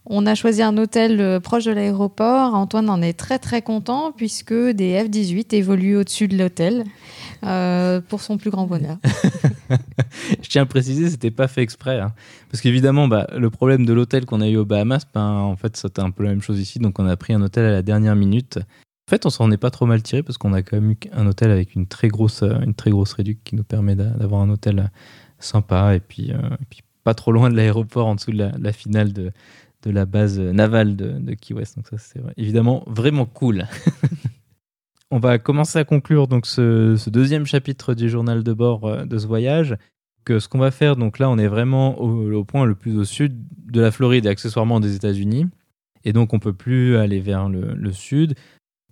on a choisi un hôtel euh, proche de l'aéroport. Antoine en est très très content puisque des F-18 évoluent au-dessus de l'hôtel euh, pour son plus grand bonheur. [LAUGHS] Je tiens à préciser, c'était pas fait exprès. Hein. Parce qu'évidemment, bah, le problème de l'hôtel qu'on a eu aux Bahamas, ben, en fait, c'était un peu la même chose ici. Donc on a pris un hôtel à la dernière minute. En fait, on s'en est pas trop mal tiré parce qu'on a quand même eu un hôtel avec une très grosse, une très grosse qui nous permet d'avoir un hôtel sympa et puis, et puis pas trop loin de l'aéroport, en dessous de la, finale de, de, la base navale de, Key West. Donc ça, c'est évidemment vraiment cool. [LAUGHS] On va commencer à conclure donc ce, deuxième chapitre du journal de bord euh, de ce voyage. Que ce qu'on va faire, donc là, on est vraiment au, point le plus au sud de la Floride et accessoirement des États-Unis. Et donc, on peut plus aller vers le, sud.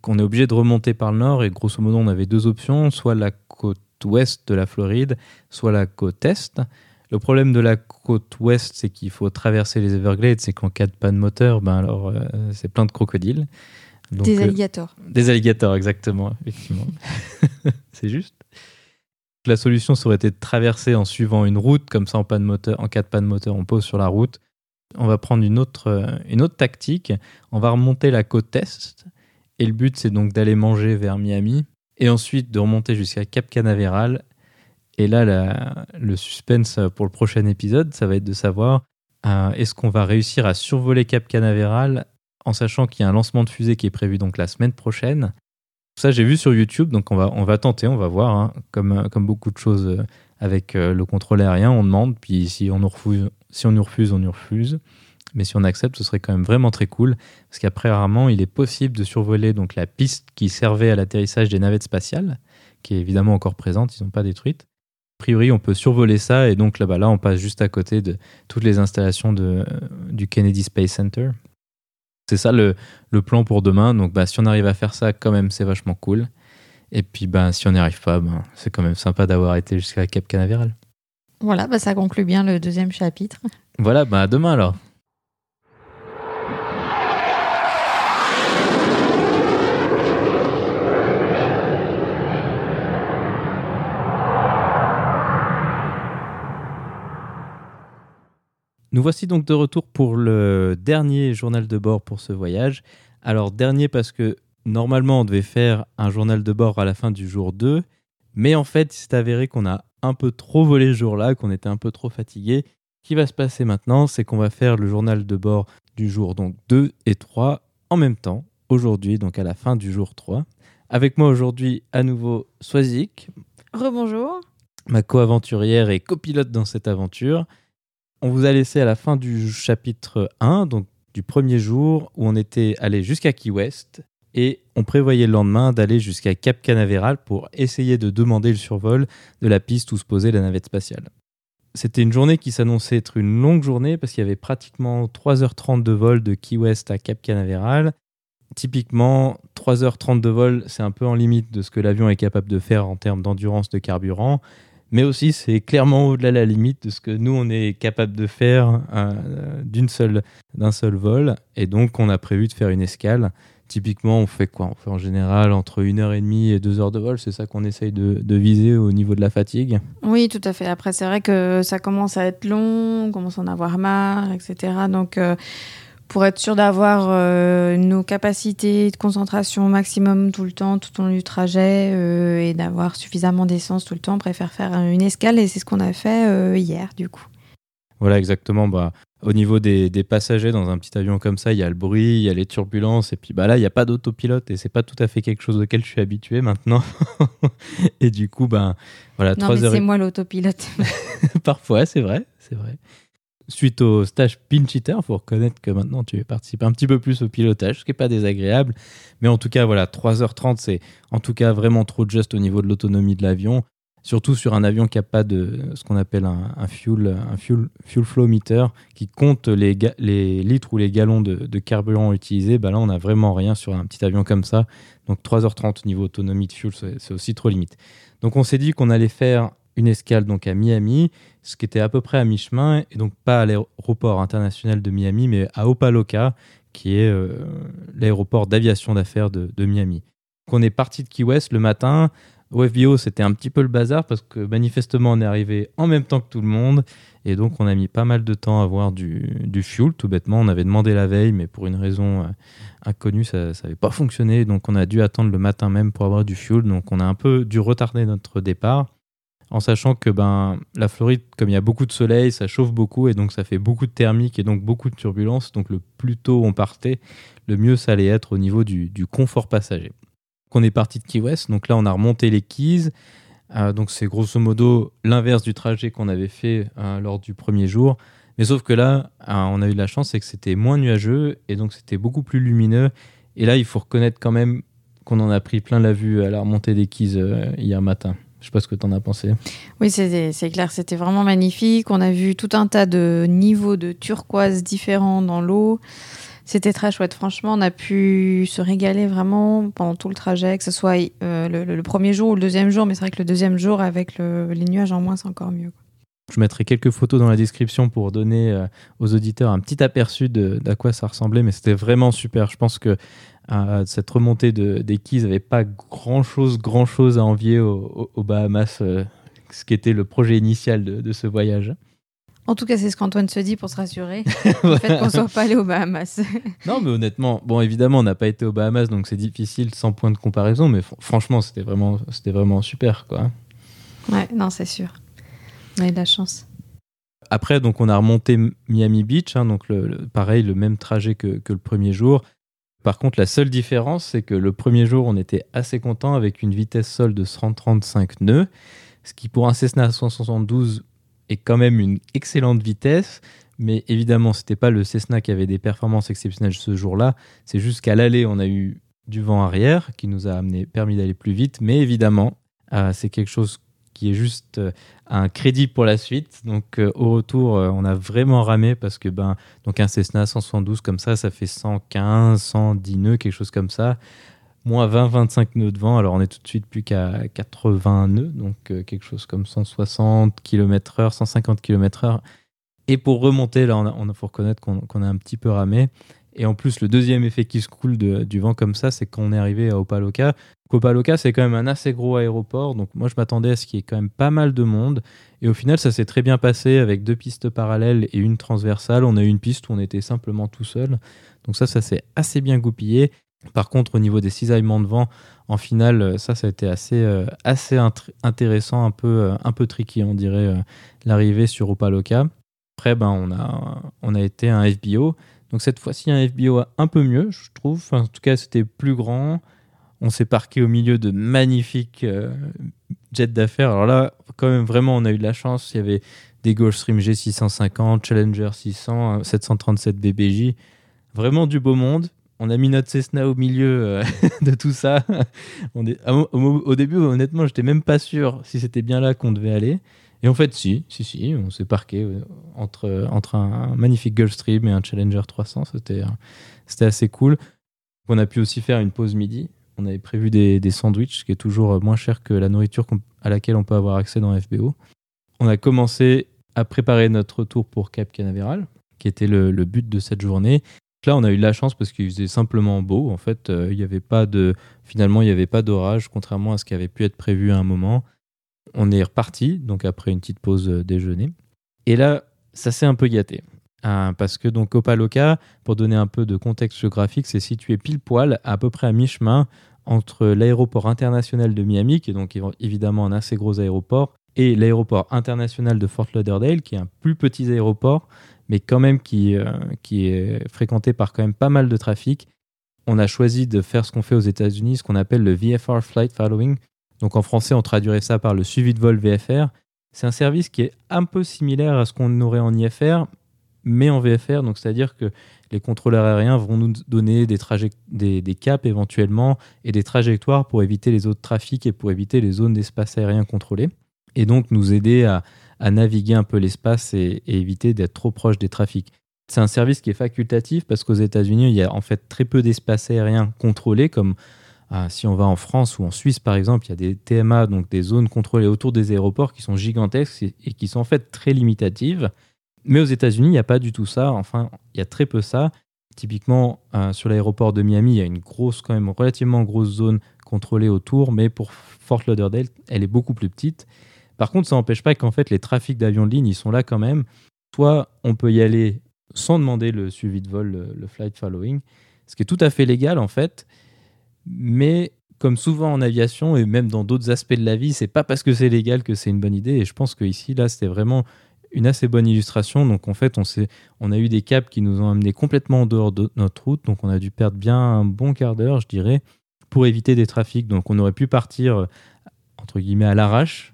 On est obligé de remonter par le nord. Et grosso modo, on avait deux options soit la côte ouest de la Floride, soit la côte est. Le problème de la côte ouest, c'est qu'il faut traverser les Everglades, c'est qu'en cas de panne moteur, ben alors euh, c'est plein de crocodiles. des euh, alligators. des alligators, exactement, effectivement. [LAUGHS] c'est juste. La solution serait été de traverser en suivant une route, comme ça en, panne moteur, en cas de panne moteur, on pose sur la route. On va prendre une autre, euh, une autre tactique. On va remonter la côte est. Et le but, c'est donc d'aller manger vers Miami. Et ensuite de remonter jusqu'à Cap Canaveral Et là, le suspense pour le prochain épisode, ça va être de savoir euh, est-ce qu'on va réussir à survoler Cap Canaveral en sachant qu'il y a un lancement de fusée qui est prévu donc la semaine prochaine. Ça, j'ai vu sur YouTube, donc on va, on va tenter, on va voir. Hein. comme, comme beaucoup de choses avec le contrôle aérien, on demande, puis si on nous refuse, si on nous refuse, on nous refuse. Mais si on accepte, ce serait quand même vraiment très cool, parce qu'après rarement, il est possible de survoler donc la piste qui servait à l'atterrissage des navettes spatiales, qui est évidemment encore présente, ils n'ont pas détruite. A priori, on peut survoler ça, et donc là-bas, là, on passe juste à côté de toutes les installations de, du Kennedy Space Center. C'est ça le, le, plan pour demain. Donc, bah, si on arrive à faire ça, quand même, c'est vachement cool. Et puis, bah, si on n'y arrive pas, bah, c'est quand même sympa d'avoir été jusqu'à Cap Canaveral. Voilà, bah, ça conclut bien le deuxième chapitre. Voilà, bah, à demain alors. Nous voici donc de retour pour le dernier journal de bord pour ce voyage. Alors dernier parce que normalement on devait faire un journal de bord à la fin du jour 2, mais en fait il s'est avéré qu'on a un peu trop volé ce jour-là, qu'on était un peu trop fatigué. Ce qui va se passer maintenant, c'est qu'on va faire le journal de bord du jour donc 2 et 3 en même temps, aujourd'hui, donc à la fin du jour 3. Avec moi aujourd'hui à nouveau Swazik. Rebonjour. Ma co-aventurière et copilote dans cette aventure on vous a laissé à la fin du chapitre 1, donc du premier jour, où on était allé jusqu'à Key West, et on prévoyait le lendemain d'aller jusqu'à Cap Canaveral pour essayer de demander le survol de la piste où se posait la navette spatiale. C'était une journée qui s'annonçait être une longue journée parce qu'il y avait pratiquement 3h30 de vol de Key West à Cap Canaveral. Typiquement, 3h30 de vol, c'est un peu en limite de ce que l'avion est capable de faire en termes d'endurance de carburant mais aussi c'est clairement au-delà de la limite de ce que nous on est capable de faire euh, d'une seule d'un seul vol. Et donc on a prévu de faire une escale. Typiquement on fait quoi? On fait en général entre une heure et demie et deux heures de vol. C'est ça qu'on essaye de, de, viser au niveau de la fatigue? Oui tout à fait. Après c'est vrai que ça commence à être long on commence à en avoir marre etc donc euh, pour être sûr d'avoir euh, nos capacités de concentration maximum tout le temps, tout au long du trajet euh, et d'avoir suffisamment d'essence tout le temps, on préfère faire une escale et c'est ce qu'on a fait euh, hier du coup. Voilà, exactement. Bah, au niveau des, passagers dans un petit avion comme ça, il y a le bruit, il y a les turbulences, et puis bah là, il n'y a pas d'autopilote, et c'est pas tout à fait quelque chose auquel je suis habitué maintenant. [LAUGHS] et du coup, ben voilà, non, mais c'est moi l'autopilote. [LAUGHS] Parfois, c'est vrai, c'est vrai suite au stage pinch il faut reconnaître que maintenant tu participes un petit peu plus au pilotage, ce qui n'est pas désagréable. Mais en tout cas, voilà, 3h30, c'est en tout cas vraiment trop juste au niveau de l'autonomie de l'avion. Surtout sur un avion qui n'a pas de ce qu'on appelle un, fuel, un fuel, fuel flow meter qui compte les, litres ou les gallons de, carburant utilisés. Bah là, on n'a vraiment rien sur un petit avion comme ça. Donc 3h30 au niveau autonomie de fuel, c'est aussi trop limite. Donc on s'est dit qu'on allait faire une escale donc à Miami, ce qui était à peu près à mi-chemin, et donc pas à l'aéroport international de Miami, mais à Opaloka, qui est euh, l'aéroport d'aviation d'affaires de, Miami. Donc on est parti de Key West le matin. Au FBO, c'était un petit peu le bazar parce que manifestement, on est arrivé en même temps que tout le monde. Et donc, on a mis pas mal de temps à avoir du, du fuel, tout bêtement. On avait demandé la veille, mais pour une raison euh, inconnue, ça n'avait pas fonctionné. Donc, on a dû attendre le matin même pour avoir du fuel. Donc, on a un peu dû retarder notre départ en sachant que ben, la Floride, comme il y a beaucoup de soleil, ça chauffe beaucoup et donc ça fait beaucoup de thermique et donc beaucoup de turbulence. Donc le plus tôt on partait, le mieux ça allait être au niveau du, confort passager. Donc on est parti de Key West, donc là on a remonté les Keys. Euh, donc c'est grosso modo l'inverse du trajet qu'on avait fait euh, lors du premier jour. Mais sauf que là, euh, on a eu de la chance, c'est que c'était moins nuageux et donc c'était beaucoup plus lumineux. Et là, il faut reconnaître quand même qu'on en a pris plein la vue à la remontée des Keys hier matin. Je sais pas ce que tu en as pensé. Oui, c'est clair, c'était vraiment magnifique. On a vu tout un tas de niveaux de turquoise différents dans l'eau. C'était très chouette. Franchement, on a pu se régaler vraiment pendant tout le trajet, que ce soit euh, le, premier jour ou le deuxième jour. Mais c'est vrai que le deuxième jour, avec les nuages en moins, c'est encore mieux. Je mettrai quelques photos dans la description pour donner euh, aux auditeurs un petit aperçu d'à quoi ça ressemblait, mais c'était vraiment super. Je pense que euh, cette remontée de, des Keys n'avait pas grand chose, grand chose à envier aux, Bahamas, euh, ce qui était le projet initial de, ce voyage. En tout cas, c'est ce qu'Antoine se dit pour se rassurer. [LAUGHS] le fait qu'on ne soit pas allé aux Bahamas. [LAUGHS] non, mais honnêtement, bon, évidemment, on n'a pas été aux Bahamas, donc c'est difficile sans point de comparaison, mais franchement, c'était vraiment, c'était vraiment super, quoi. Ouais, non, c'est sûr. On a eu de la chance. Après, donc, on a remonté Miami Beach, hein, donc le, pareil, le même trajet que, que, le premier jour. Par contre, la seule différence, c'est que le premier jour, on était assez content avec une vitesse sol de 135 nœuds, ce qui pour un Cessna 172 est quand même une excellente vitesse. Mais évidemment, c'était pas le Cessna qui avait des performances exceptionnelles ce jour-là. C'est juste qu'à l'aller, on a eu du vent arrière qui nous a amené, permis d'aller plus vite. Mais évidemment, euh, c'est quelque chose est juste euh, un crédit pour la suite. Donc euh, au retour, on a vraiment ramé parce que ben donc un Cessna 172 comme ça, ça fait 115, 110 nœuds, quelque chose comme ça. Moins 20, 25 nœuds de vent. Alors on est tout de suite plus qu'à 80 nœuds, donc quelque chose comme 160 km/h, 150 km/h. Et pour remonter, là, on, faut reconnaître qu'on a un petit peu ramé. Et en plus, le deuxième effet qui se coule du vent comme ça, c'est qu'on est arrivé à Opaloka. Opaloka, c'est quand même un assez gros aéroport. Donc moi, je m'attendais à ce qu'il y ait quand même pas mal de monde. Et au final, ça s'est très bien passé avec deux pistes parallèles et une transversale. On a eu une piste où on était simplement tout seul. Donc ça, ça s'est assez bien goupillé. Par contre, au niveau des cisaillements de vent, en finale, ça, ça a été assez, euh, assez intéressant, un peu, euh, un peu tricky, on dirait, euh, l'arrivée sur Opaloka. Après, ben, on, a, on a été un FBO. Donc cette fois-ci, un FBO un peu mieux, je trouve. en tout cas, c'était plus grand. On s'est parqué au milieu de magnifiques euh, jets d'affaires. Alors là, quand même, vraiment, on a eu de la chance. Il y avait des Gulfstream G650, Challenger 600, 737 BBJ. Vraiment du beau monde. On a mis notre Cessna au milieu euh, [LAUGHS] de tout ça. [LAUGHS] Au, au, début, honnêtement, j'étais même pas sûr si c'était bien là qu'on devait aller. Et en fait, si, si, si, on s'est parqué euh, entre, entre un, magnifique Gulfstream et un Challenger 300. C'était, euh, c'était assez cool. On a pu aussi faire une pause midi. On avait prévu des, des sandwichs, qui est toujours euh, moins cher que la nourriture à laquelle on peut avoir accès dans FBO. On a commencé à préparer notre retour pour Cap Canaveral, qui était le, le but de cette journée. Là, on a eu de la chance parce qu'il faisait simplement beau. En fait, il y avait pas de, finalement, il n'y avait pas d'orage, contrairement à ce qui avait pu être prévu à un moment on est reparti, donc après une petite pause euh, déjeuner. Et là, ça s'est un peu gâté. Hein, parce que donc Opaloka, pour donner un peu de contexte géographique, c'est situé pile poil à peu près à mi-chemin entre l'aéroport international de Miami, qui est donc évidemment un assez gros aéroport, et l'aéroport international de Fort Lauderdale, qui est un plus petit aéroport, mais quand même qui, euh, qui est fréquenté par quand même pas mal de trafic. On a choisi de faire ce qu'on fait aux États-Unis, ce qu'on appelle le VFR Flight Following, donc en français, on traduirait ça par le suivi de vol VFR. C'est un service qui est un peu similaire à ce qu'on aurait en IFR, mais en VFR. Donc c'est-à-dire que les contrôleurs aériens vont nous donner des, des, caps éventuellement et des trajectoires pour éviter les autres trafics et pour éviter les zones d'espace aérien contrôlées. Et donc nous aider à, naviguer un peu l'espace et, et éviter d'être trop proche des trafics. C'est un service qui est facultatif parce qu'aux États-Unis, il y a en fait très peu d'espace aérien contrôlé, comme ah, si on va en France ou en Suisse, par exemple, il y a des TMA, donc des zones contrôlées autour des aéroports qui sont gigantesques et, qui sont en fait très limitatives. Mais aux États-Unis, il n'y a pas du tout ça. Enfin, il y a très peu ça. Typiquement, euh, sur l'aéroport de Miami, il y a une grosse, quand même relativement grosse zone contrôlée autour, mais pour Fort Lauderdale, elle est beaucoup plus petite. Par contre, ça n'empêche pas qu'en fait, les trafics d'avions de ligne, ils sont là quand même. Soit on peut y aller sans demander le suivi de vol, le flight following, ce qui est tout à fait légal en fait. Mais comme souvent en aviation et même dans d'autres aspects de la vie, c'est pas parce que c'est légal que c'est une bonne idée. Et je pense qu'ici, là, c'était vraiment une assez bonne illustration. Donc en fait, on, on a eu des caps qui nous ont amenés complètement en dehors de notre route. Donc on a dû perdre bien un bon quart d'heure, je dirais, pour éviter des trafics. Donc on aurait pu partir, entre guillemets, à l'arrache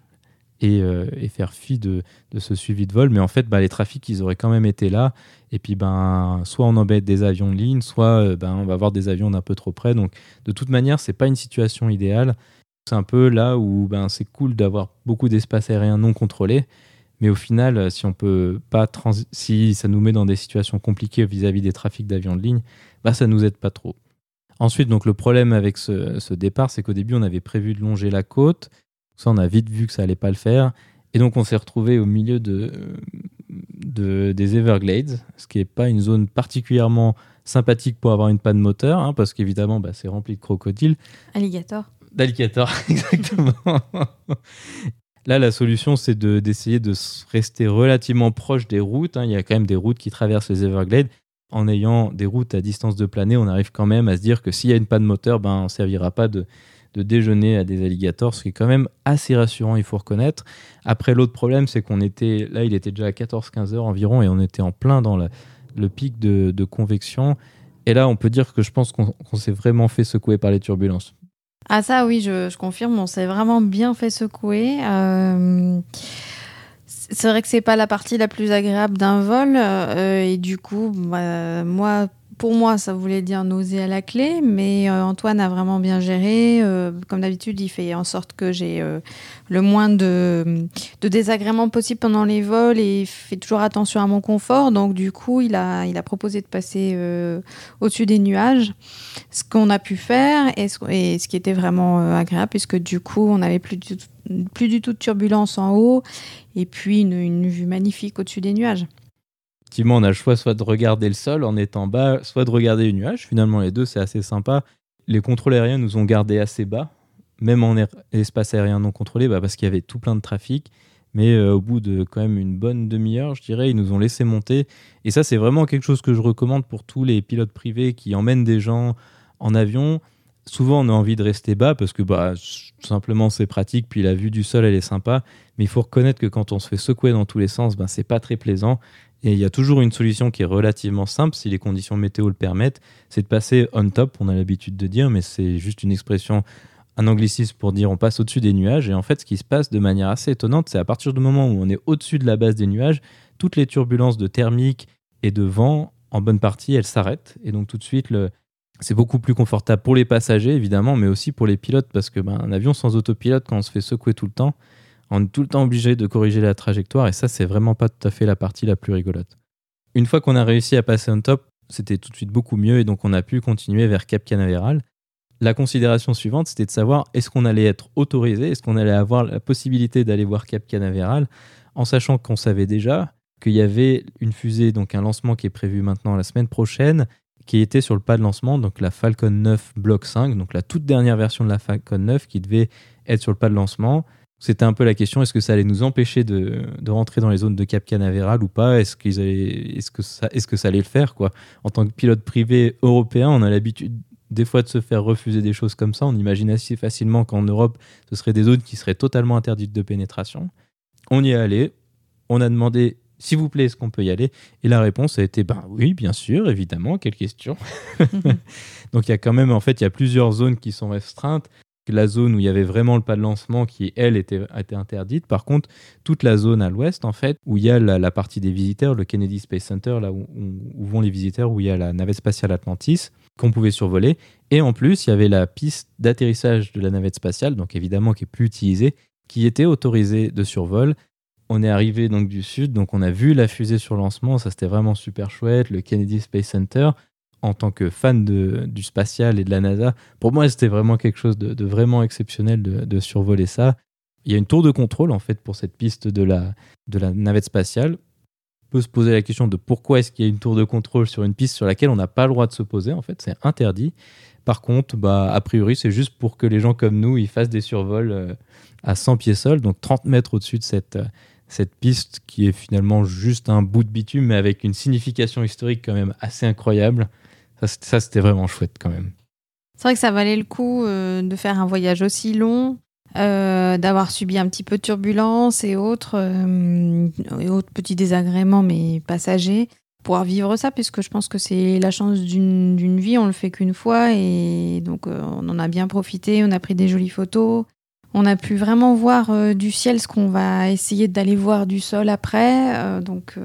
euh, et, faire fi de, ce suivi de vol. Mais en fait, bah, les trafics, ils auraient quand même été là. Et puis, ben, soit on embête des avions de ligne, soit euh, ben, on va avoir des avions d'un peu trop près. Donc, de toute manière, c'est pas une situation idéale. C'est un peu là où ben, c'est cool d'avoir beaucoup d'espace aérien non contrôlé. Mais au final, si on peut pas si ça nous met dans des situations compliquées vis-à-vis des trafics d'avions de ligne, bah ça nous aide pas trop. Ensuite, donc le problème avec ce départ, c'est qu'au début, on avait prévu de longer la côte. Ça, on a vite vu que ça allait pas le faire. Et donc, on s'est retrouvé au milieu de, de, des Everglades, ce qui n'est pas une zone particulièrement sympathique pour avoir une panne moteur, hein, parce qu'évidemment, bah, c'est rempli de crocodiles. Alligator. D'alligator, [LAUGHS] exactement. Là, la solution, c'est d'essayer de, rester relativement proche des routes. Hein. Il y a quand même des routes qui traversent les Everglades. En ayant des routes à distance de planée, on arrive quand même à se dire que s'il y a une panne moteur, ben, on ne servira pas de, de déjeuner à des alligators, ce qui est quand même assez rassurant, il faut reconnaître. Après, l'autre problème, c'est qu'on était, là, il était déjà à 14-15 heures environ, et on était en plein dans le pic de, convection. Et là, on peut dire que je pense qu'on s'est vraiment fait secouer par les turbulences. Ah ça, oui, je, confirme, on s'est vraiment bien fait secouer. Euh, c'est vrai que c'est pas la partie la plus agréable d'un vol, euh, et du coup, bah, moi, pour moi, ça voulait dire nausée à la clé, mais euh, Antoine a vraiment bien géré. Euh, comme d'habitude, il fait en sorte que j'ai euh, le moins de, désagréments possible pendant les vols et il fait toujours attention à mon confort. Donc, du coup, il a, proposé de passer au-dessus des nuages, ce qu'on a pu faire et ce, qui était vraiment agréable, puisque du coup, on n'avait plus du, tout de turbulence en haut et puis une vue magnifique au-dessus des nuages effectivement, on a le choix soit de regarder le sol en étant bas, soit de regarder les nuages. Finalement, les deux, c'est assez sympa. Les contrôles aériens nous ont gardés assez bas, même en espace aérien non contrôlé, bah, parce qu'il y avait tout plein de trafic. Mais euh, au bout de quand même une bonne demi-heure, je dirais, ils nous ont laissé monter. Et ça, c'est vraiment quelque chose que je recommande pour tous les pilotes privés qui emmènent des gens en avion. Souvent, on a envie de rester bas parce que bah, tout simplement c'est pratique, puis la vue du sol elle est sympa. Mais il faut reconnaître que quand on se fait secouer dans tous les sens, ben, c'est pas très plaisant. Et il y a toujours une solution qui est relativement simple, si les conditions météo le permettent, c'est de passer on top, on a l'habitude de dire, mais c'est juste une expression, un anglicisme pour dire on passe au-dessus des nuages. Et en fait, ce qui se passe de manière assez étonnante, c'est à partir du moment où on est au-dessus de la base des nuages, toutes les turbulences de thermique et de vent, en bonne partie, elles s'arrêtent. Et donc tout de suite, c'est beaucoup plus confortable pour les passagers, évidemment, mais aussi pour les pilotes, parce que ben, un avion sans autopilote, quand on se fait secouer tout le temps, on est tout le temps obligé de corriger la trajectoire et ça, c'est vraiment pas tout à fait la partie la plus rigolote. Une fois qu'on a réussi à passer on top, c'était tout de suite beaucoup mieux et donc on a pu continuer vers Cap Canaveral. La considération suivante, c'était de savoir est-ce qu'on allait être autorisé, est-ce qu'on allait avoir la possibilité d'aller voir Cap Canaveral, en sachant qu'on savait déjà qu'il y avait une fusée, donc un lancement qui est prévu maintenant la semaine prochaine, qui était sur le pas de lancement, donc la Falcon 9 Block 5, donc la toute dernière version de la Falcon 9 qui devait être sur le pas de lancement. C'était un peu la question est-ce que ça allait nous empêcher de, rentrer dans les zones de Cap Canaveral ou pas? Est-ce est-ce que ça, est-ce que ça allait le faire quoi? En tant que pilote privé européen, on a l'habitude des fois de se faire refuser des choses comme ça. On imagine assez facilement qu'en Europe, ce seraient des zones qui seraient totalement interdites de pénétration. On y est allé. On a demandé s'il vous plaît, est-ce qu'on peut y aller? Et la réponse a été ben oui, bien sûr, évidemment. Quelle question [LAUGHS] Donc il y a quand même en fait il y a plusieurs zones qui sont restreintes la zone où il y avait vraiment le pas de lancement qui, elle, était, interdite. Par contre, toute la zone à l'ouest, en fait, où il y a la, partie des visiteurs, le Kennedy Space Center, là où, vont les visiteurs, où il y a la navette spatiale Atlantis, qu'on pouvait survoler. Et en plus, il y avait la piste d'atterrissage de la navette spatiale, donc évidemment qui est plus utilisée, qui était autorisée de survol. On est arrivé donc du sud, donc on a vu la fusée sur lancement, ça c'était vraiment super chouette, le Kennedy Space Center en tant que fan de, du spatial et de la NASA, pour moi, c'était vraiment quelque chose de, vraiment exceptionnel de, survoler ça. Il y a une tour de contrôle, en fait, pour cette piste de la, de la navette spatiale. On peut se poser la question de pourquoi est-ce qu'il y a une tour de contrôle sur une piste sur laquelle on n'a pas le droit de se poser, en fait, c'est interdit. Par contre, bah, a priori, c'est juste pour que les gens comme nous, ils fassent des survols euh, à 100 pieds sol, donc 30 mètres au-dessus de cette, cette piste qui est finalement juste un bout de bitume, mais avec une signification historique quand même assez incroyable. Ça, c'était vraiment chouette quand même. C'est vrai que ça valait le coup euh, de faire un voyage aussi long, euh, d'avoir subi un petit peu de turbulence et autres, euh, et autres petits désagréments, mais passagers, pouvoir vivre ça, puisque je pense que c'est la chance d'une vie, on le fait qu'une fois, et donc on en a bien profité, on a pris des jolies photos, on a pu vraiment voir du ciel ce qu'on va essayer d'aller voir du sol après, donc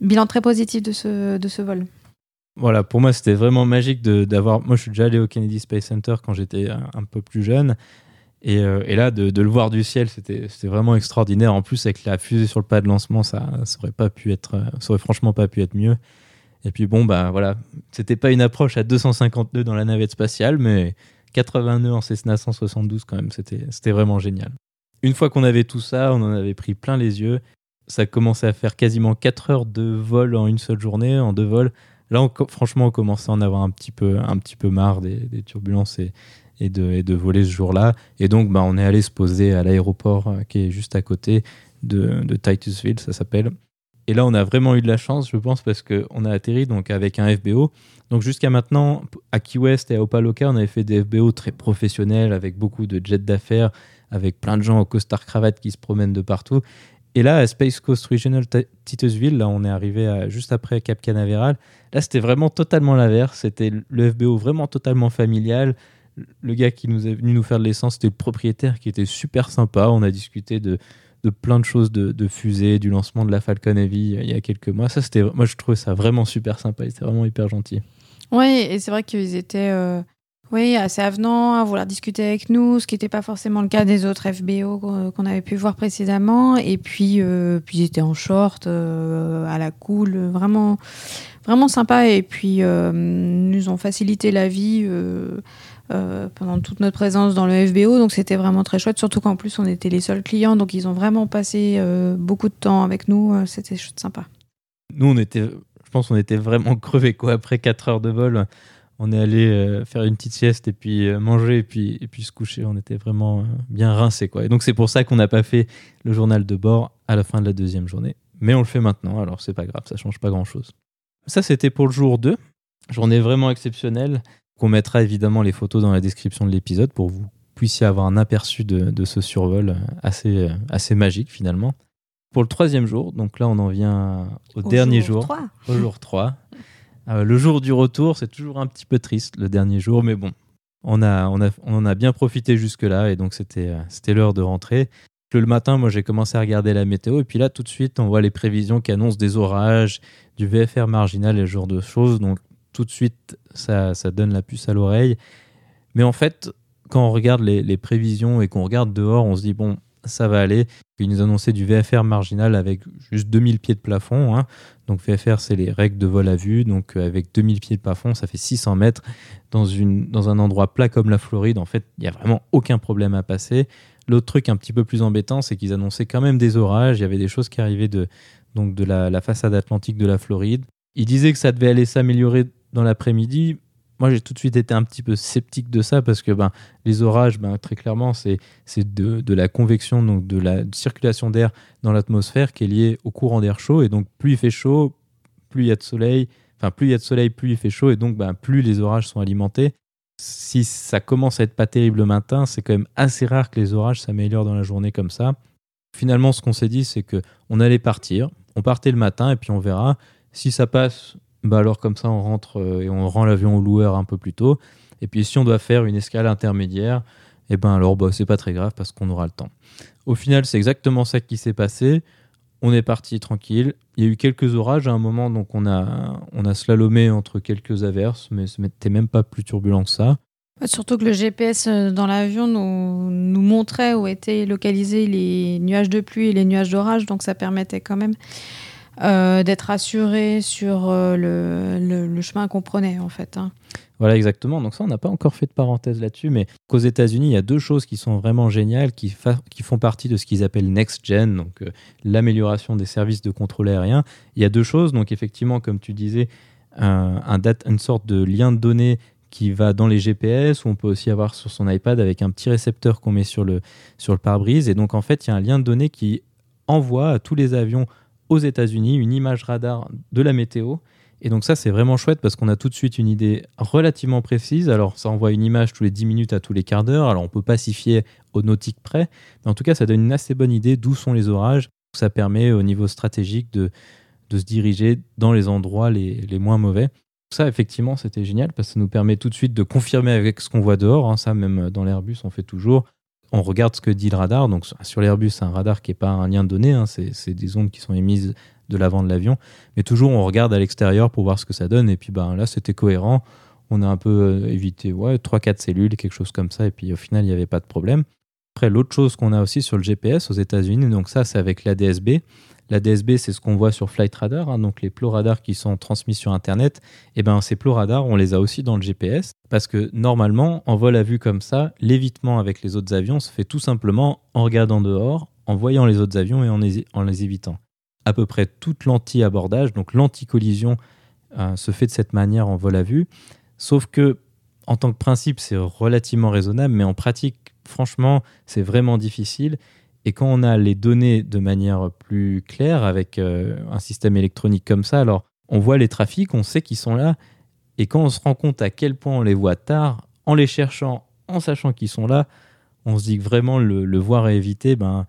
bilan très positif de ce vol. Voilà, pour moi, c'était vraiment magique d'avoir. Moi, je suis déjà allé au Kennedy Space Center quand j'étais un, peu plus jeune. Et, euh, et là, de, le voir du ciel, c'était vraiment extraordinaire. En plus, avec la fusée sur le pas de lancement, ça, ça aurait pas pu être, ça aurait franchement pas pu être mieux. Et puis bon, bah voilà, c'était pas une approche à 250 nœuds dans la navette spatiale, mais 80 nœuds en Cessna 172 quand même, c'était vraiment génial. Une fois qu'on avait tout ça, on en avait pris plein les yeux. Ça commençait à faire quasiment 4 heures de vol en une seule journée, en deux vols. Là, franchement, on commençait à en avoir un petit peu, un petit peu marre des, turbulences et, de, voler ce jour-là. Et donc, bah, on est allé se poser à l'aéroport euh, qui est juste à côté de, Titusville, ça s'appelle. Et là, on a vraiment eu de la chance, je pense, parce qu'on a atterri donc avec un FBO. Donc jusqu'à maintenant, à Key West et à Opaloka, on avait fait des FBO très professionnels, avec beaucoup de jets d'affaires, avec plein de gens au costard cravate qui se promènent de partout. Et là, à Space Coast Regional Titusville, là, on est arrivé juste après Cap Canaveral. Là, c'était vraiment totalement l'inverse. C'était le FBO vraiment totalement familial. Le gars qui nous est venu nous faire de l'essence, c'était le propriétaire qui était super sympa. On a discuté de, de plein de choses de, de fusée, du lancement de la Falcon Heavy il y a quelques mois. Ça, c'était, moi, je trouvais ça vraiment super sympa. C'était vraiment hyper gentil. Oui, et c'est vrai qu'ils étaient euh, oui, assez avenants à vouloir discuter avec nous, ce qui n'était pas forcément le cas des autres FBO qu'on avait pu voir précédemment. Et puis, euh, puis ils étaient en short, euh, à la cool, vraiment, vraiment sympa. Et puis, euh, nous ont facilité la vie pendant toute notre présence dans le FBO. Donc, c'était vraiment très chouette, surtout qu'en plus, on était les seuls clients. Donc, ils ont vraiment passé beaucoup de temps avec nous. c'était sympa. Nous, on était, je pense, on était vraiment [LAUGHS] crevés, quoi, après 4 heures de vol on est allé euh, faire une petite sieste et puis euh, manger et puis, puis se coucher. On était vraiment euh, bien rincés. Quoi. Donc c'est pour ça qu'on n'a pas fait le journal de bord à la fin de la deuxième journée. Mais on le fait maintenant, alors c'est pas grave, ça change pas grand-chose. Ça c'était pour le jour 2, journée vraiment exceptionnelle, qu'on mettra évidemment les photos dans la description de l'épisode pour que vous puissiez avoir un aperçu de, ce survol assez, assez magique finalement. Pour le troisième jour, donc là on en vient au, dernier jour, au jour 3. [LAUGHS] Euh, le jour du retour, c'est toujours un petit peu triste, le dernier jour, mais bon, on, a, on, a, on en a bien profité jusque-là, et donc c'était euh, c'était l'heure de rentrer. Le matin, moi, j'ai commencé à regarder la météo, et puis là, tout de suite, on voit les prévisions qui annoncent des orages, du VFR marginal et ce genre de choses, donc tout de suite, ça, ça donne la puce à l'oreille. Mais en fait, quand on regarde les, prévisions et qu'on regarde dehors, on se dit, bon, ça va aller. Il nous annonçait du VFR marginal avec juste 2000 pieds de plafond. Hein. Donc VFR, c'est les règles de vol à vue. Donc euh, avec 2000 pieds de plafond, ça fait 600 mètres. Dans, une, dans un endroit plat comme la Floride, en fait, il n'y a vraiment aucun problème à passer. L'autre truc un petit peu plus embêtant, c'est qu'ils annonçaient quand même des orages. Il y avait des choses qui arrivaient de, donc de la, façade atlantique de la Floride. Ils disaient que ça devait aller s'améliorer dans l'après-midi moi j'ai tout de suite été un petit peu sceptique de ça parce que ben, les orages, ben, très clairement, c'est de, de, la convection, donc de la circulation d'air dans l'atmosphère qui est liée au courant d'air chaud. Et donc plus il fait chaud, plus il y a de soleil, enfin plus il y a de soleil, plus il fait chaud, et donc ben, plus les orages sont alimentés. Si ça commence à être pas terrible le matin, c'est quand même assez rare que les orages s'améliorent dans la journée comme ça. Finalement, ce qu'on s'est dit, c'est que on allait partir, on partait le matin et puis on verra. Si ça passe, bah alors comme ça on rentre euh, et on rend l'avion au loueur un peu plus tôt. Et puis si on doit faire une escale intermédiaire, et eh ben alors bah, c'est pas très grave parce qu'on aura le temps. Au final, c'est exactement ça qui s'est passé. On est parti tranquille. Il y a eu quelques orages à un moment, donc on a, on a slalomé entre quelques averses, mais ce n'était même pas plus turbulent que ça. Surtout que le GPS euh, dans l'avion nous, nous, montrait où étaient localisés les nuages de pluie et les nuages d'orage, donc ça permettait quand même euh, d'être assuré sur euh, le, chemin qu'on prenait en fait. Hein. Voilà exactement. Donc ça, on n'a pas encore fait de parenthèse là-dessus, mais qu'aux États-Unis, il y a deux choses qui sont vraiment géniales, qui, font partie de ce qu'ils appellent Next Gen, donc euh, l'amélioration des services de contrôle aérien. Il y a deux choses. Donc effectivement, comme tu disais, un, une sorte de lien de données qui va dans les GPS, ou on peut aussi avoir sur son iPad avec un petit récepteur qu'on met sur le, sur le pare-brise. Et donc en fait, il y a un lien de données qui envoie à tous les avions aux États-Unis une image radar de la météo. Et donc ça, c'est vraiment chouette parce qu'on a tout de suite une idée relativement précise. Alors ça envoie une image tous les 10 minutes à tous les quarts d'heure. Alors on peut pas s'y fier au nautique près. Mais en tout cas, ça donne une assez bonne idée d'où sont les orages. Ça permet au niveau stratégique de, de se diriger dans les endroits les, les moins mauvais. Ça, effectivement, c'était génial parce que ça nous permet tout de suite de confirmer avec ce qu'on voit dehors. Hein. Ça, même dans l'Airbus, on fait toujours on regarde ce que dit le radar. Donc sur l'Airbus, c'est un radar qui n'est pas un lien de données, hein. c'est des ondes qui sont émises de l'avant de l'avion. Mais toujours, on regarde à l'extérieur pour voir ce que ça donne. Et puis ben, là, c'était cohérent. On a un peu euh, évité ouais, 3-4 cellules, quelque chose comme ça. Et puis au final, il n'y avait pas de problème. Après, l'autre chose qu'on a aussi sur le GPS aux États-Unis, donc ça, c'est avec l'ADSB. La DSB, c'est ce qu'on voit sur Flight Radar, hein, donc les plots radars qui sont transmis sur Internet. Et eh ben, ces plots radars, on les a aussi dans le GPS parce que normalement, en vol à vue comme ça, l'évitement avec les autres avions se fait tout simplement en regardant dehors, en voyant les autres avions et en les, en les évitant. À peu près toute l'anti-abordage, donc l'anti-collision, euh, se fait de cette manière en vol à vue. Sauf que, en tant que principe, c'est relativement raisonnable, mais en pratique, franchement, c'est vraiment difficile. Et quand on a les données de manière plus claire avec euh, un système électronique comme ça, alors on voit les trafics, on sait qu'ils sont là. Et quand on se rend compte à quel point on les voit tard, en les cherchant, en sachant qu'ils sont là, on se dit que vraiment le, voir et éviter, ben,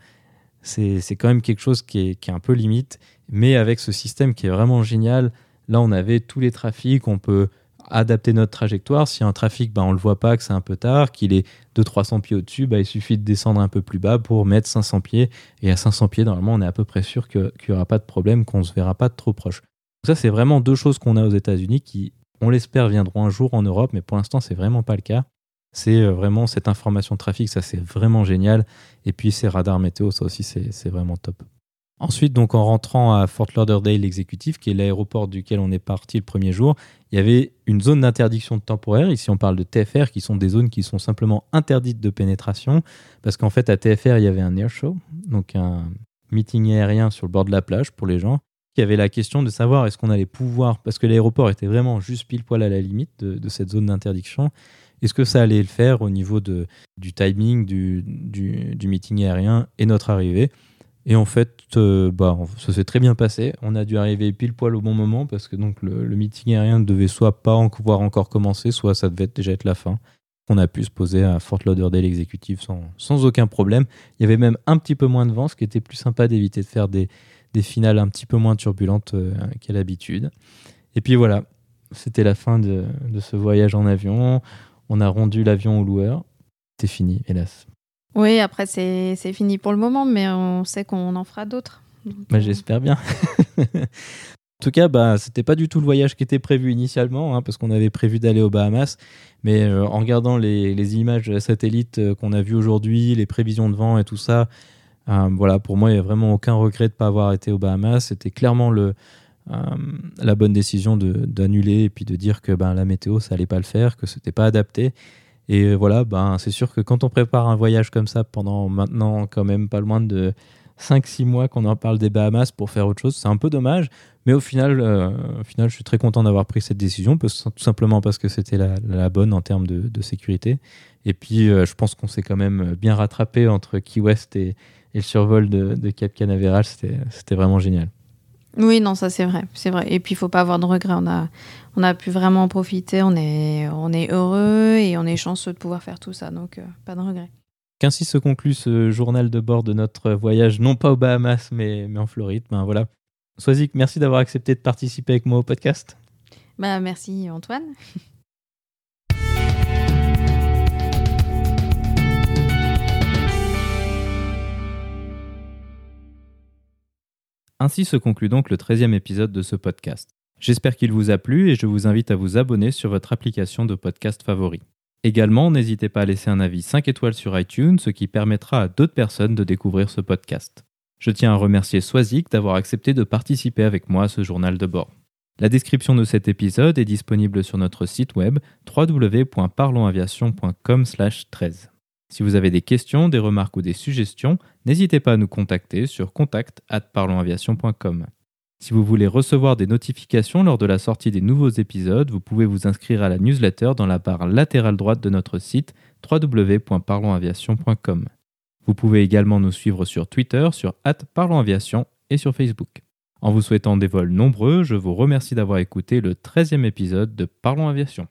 c'est quand même quelque chose qui est, qui est, un peu limite. Mais avec ce système qui est vraiment génial, là on avait tous les trafics, on peut adapter notre trajectoire. Si un trafic, ben, on ne le voit pas, que c'est un peu tard, qu'il est de 300 pieds au-dessus, ben, il suffit de descendre un peu plus bas pour mettre 500 pieds. Et à 500 pieds, normalement, on est à peu près sûr qu'il n'y aura pas de problème, qu'on ne se verra pas trop proche. ça, c'est vraiment deux choses qu'on a aux États-Unis qui, on l'espère, viendront un jour en Europe, mais pour l'instant, c'est vraiment pas le cas. C'est euh, vraiment cette information de trafic, ça c'est vraiment génial. Et puis ces radars météo, ça aussi c'est vraiment top. Ensuite, donc en rentrant à Fort Lauderdale exécutif, qui est l'aéroport duquel on est parti le premier jour, il y avait une zone d'interdiction temporaire. Ici, on parle de TFR, qui sont des zones qui sont simplement interdites de pénétration, parce qu'en fait, à TFR, il y avait un air show, donc un meeting aérien sur le bord de la plage pour les gens. Y avait la question de savoir est-ce qu'on allait pouvoir, parce que l'aéroport était vraiment juste pile poil à la limite de, cette zone d'interdiction, est-ce que ça allait le faire au niveau du timing du meeting aérien et notre arrivée? Et en fait, euh, bah, ça s'est très bien passé. On a dû arriver pile poil au bon moment parce que donc le, meeting aérien ne devait soit pas pouvoir encore commencer, soit ça devait déjà être la fin. On a pu se poser à Fort Lauderdale exécutif sans, sans aucun problème. Il y avait même un petit peu moins de vent, ce qui était plus sympa d'éviter de faire des, des finales un petit peu moins turbulentes euh, qu'à l'habitude. Et puis voilà, c'était la fin de, de ce voyage en avion. On a rendu l'avion au loueur. C'est fini, hélas. Oui, après, c'est fini pour le moment, mais on sait qu'on en fera d'autres. Bah, euh, J'espère bien. en tout cas, bah, c'était pas du tout le voyage qui était prévu initialement, hein, parce qu'on avait prévu d'aller aux Bahamas. Mais euh, en regardant les, les images satellites euh, qu'on a vues aujourd'hui, les prévisions de vent et tout ça, voilà, pour moi, il n'y a vraiment aucun regret de ne pas avoir été aux Bahamas. C'était clairement le, la bonne décision d'annuler et puis de dire que ben, la météo, ça allait pas le faire, que c'était pas adapté. Et voilà, ben, c'est sûr que quand on prépare un voyage comme ça pendant maintenant quand même pas loin de 5-6 mois qu'on en parle des Bahamas pour faire autre chose, c'est un peu dommage. Mais au final, euh, je suis très content d'avoir pris cette décision, tout simplement parce que c'était la, bonne en termes de, sécurité. Et puis, euh, je pense qu'on s'est quand même bien rattrapé entre Key West et, le survol de Cap Canaveral. C'était vraiment génial. Oui, non, ça c'est vrai, c'est vrai. Et puis il faut pas avoir de regrets. On a, on a pu vraiment en profiter. On est, on est heureux et on est chanceux de pouvoir faire tout ça. Donc euh, pas de regrets. Qu'ainsi se conclut ce journal de bord de notre voyage, non pas aux Bahamas, mais, mais en Floride. Ben voilà. Soisic, merci d'avoir accepté de participer avec moi au podcast. Bah merci Antoine. [LAUGHS] Ainsi se conclut donc le 13e épisode de ce podcast. J'espère qu'il vous a plu et je vous invite à vous abonner sur votre application de podcast favori. Également, n'hésitez pas à laisser un avis 5 étoiles sur iTunes, ce qui permettra à d'autres personnes de découvrir ce podcast. Je tiens à remercier Swazik d'avoir accepté de participer avec moi à ce journal de bord. La description de cet épisode est disponible sur notre site web www.parlonsaviation.com/13. Si vous avez des questions, des remarques ou des suggestions, n'hésitez pas à nous contacter sur contact@parlonsaviation.com. Si vous voulez recevoir des notifications lors de la sortie des nouveaux épisodes, vous pouvez vous inscrire à la newsletter dans la barre latérale droite de notre site www.parlonsaviation.com. Vous pouvez également nous suivre sur Twitter, sur @parlonsaviation et sur Facebook. En vous souhaitant des vols nombreux, je vous remercie d'avoir écouté le 13e épisode de Parlons Aviation.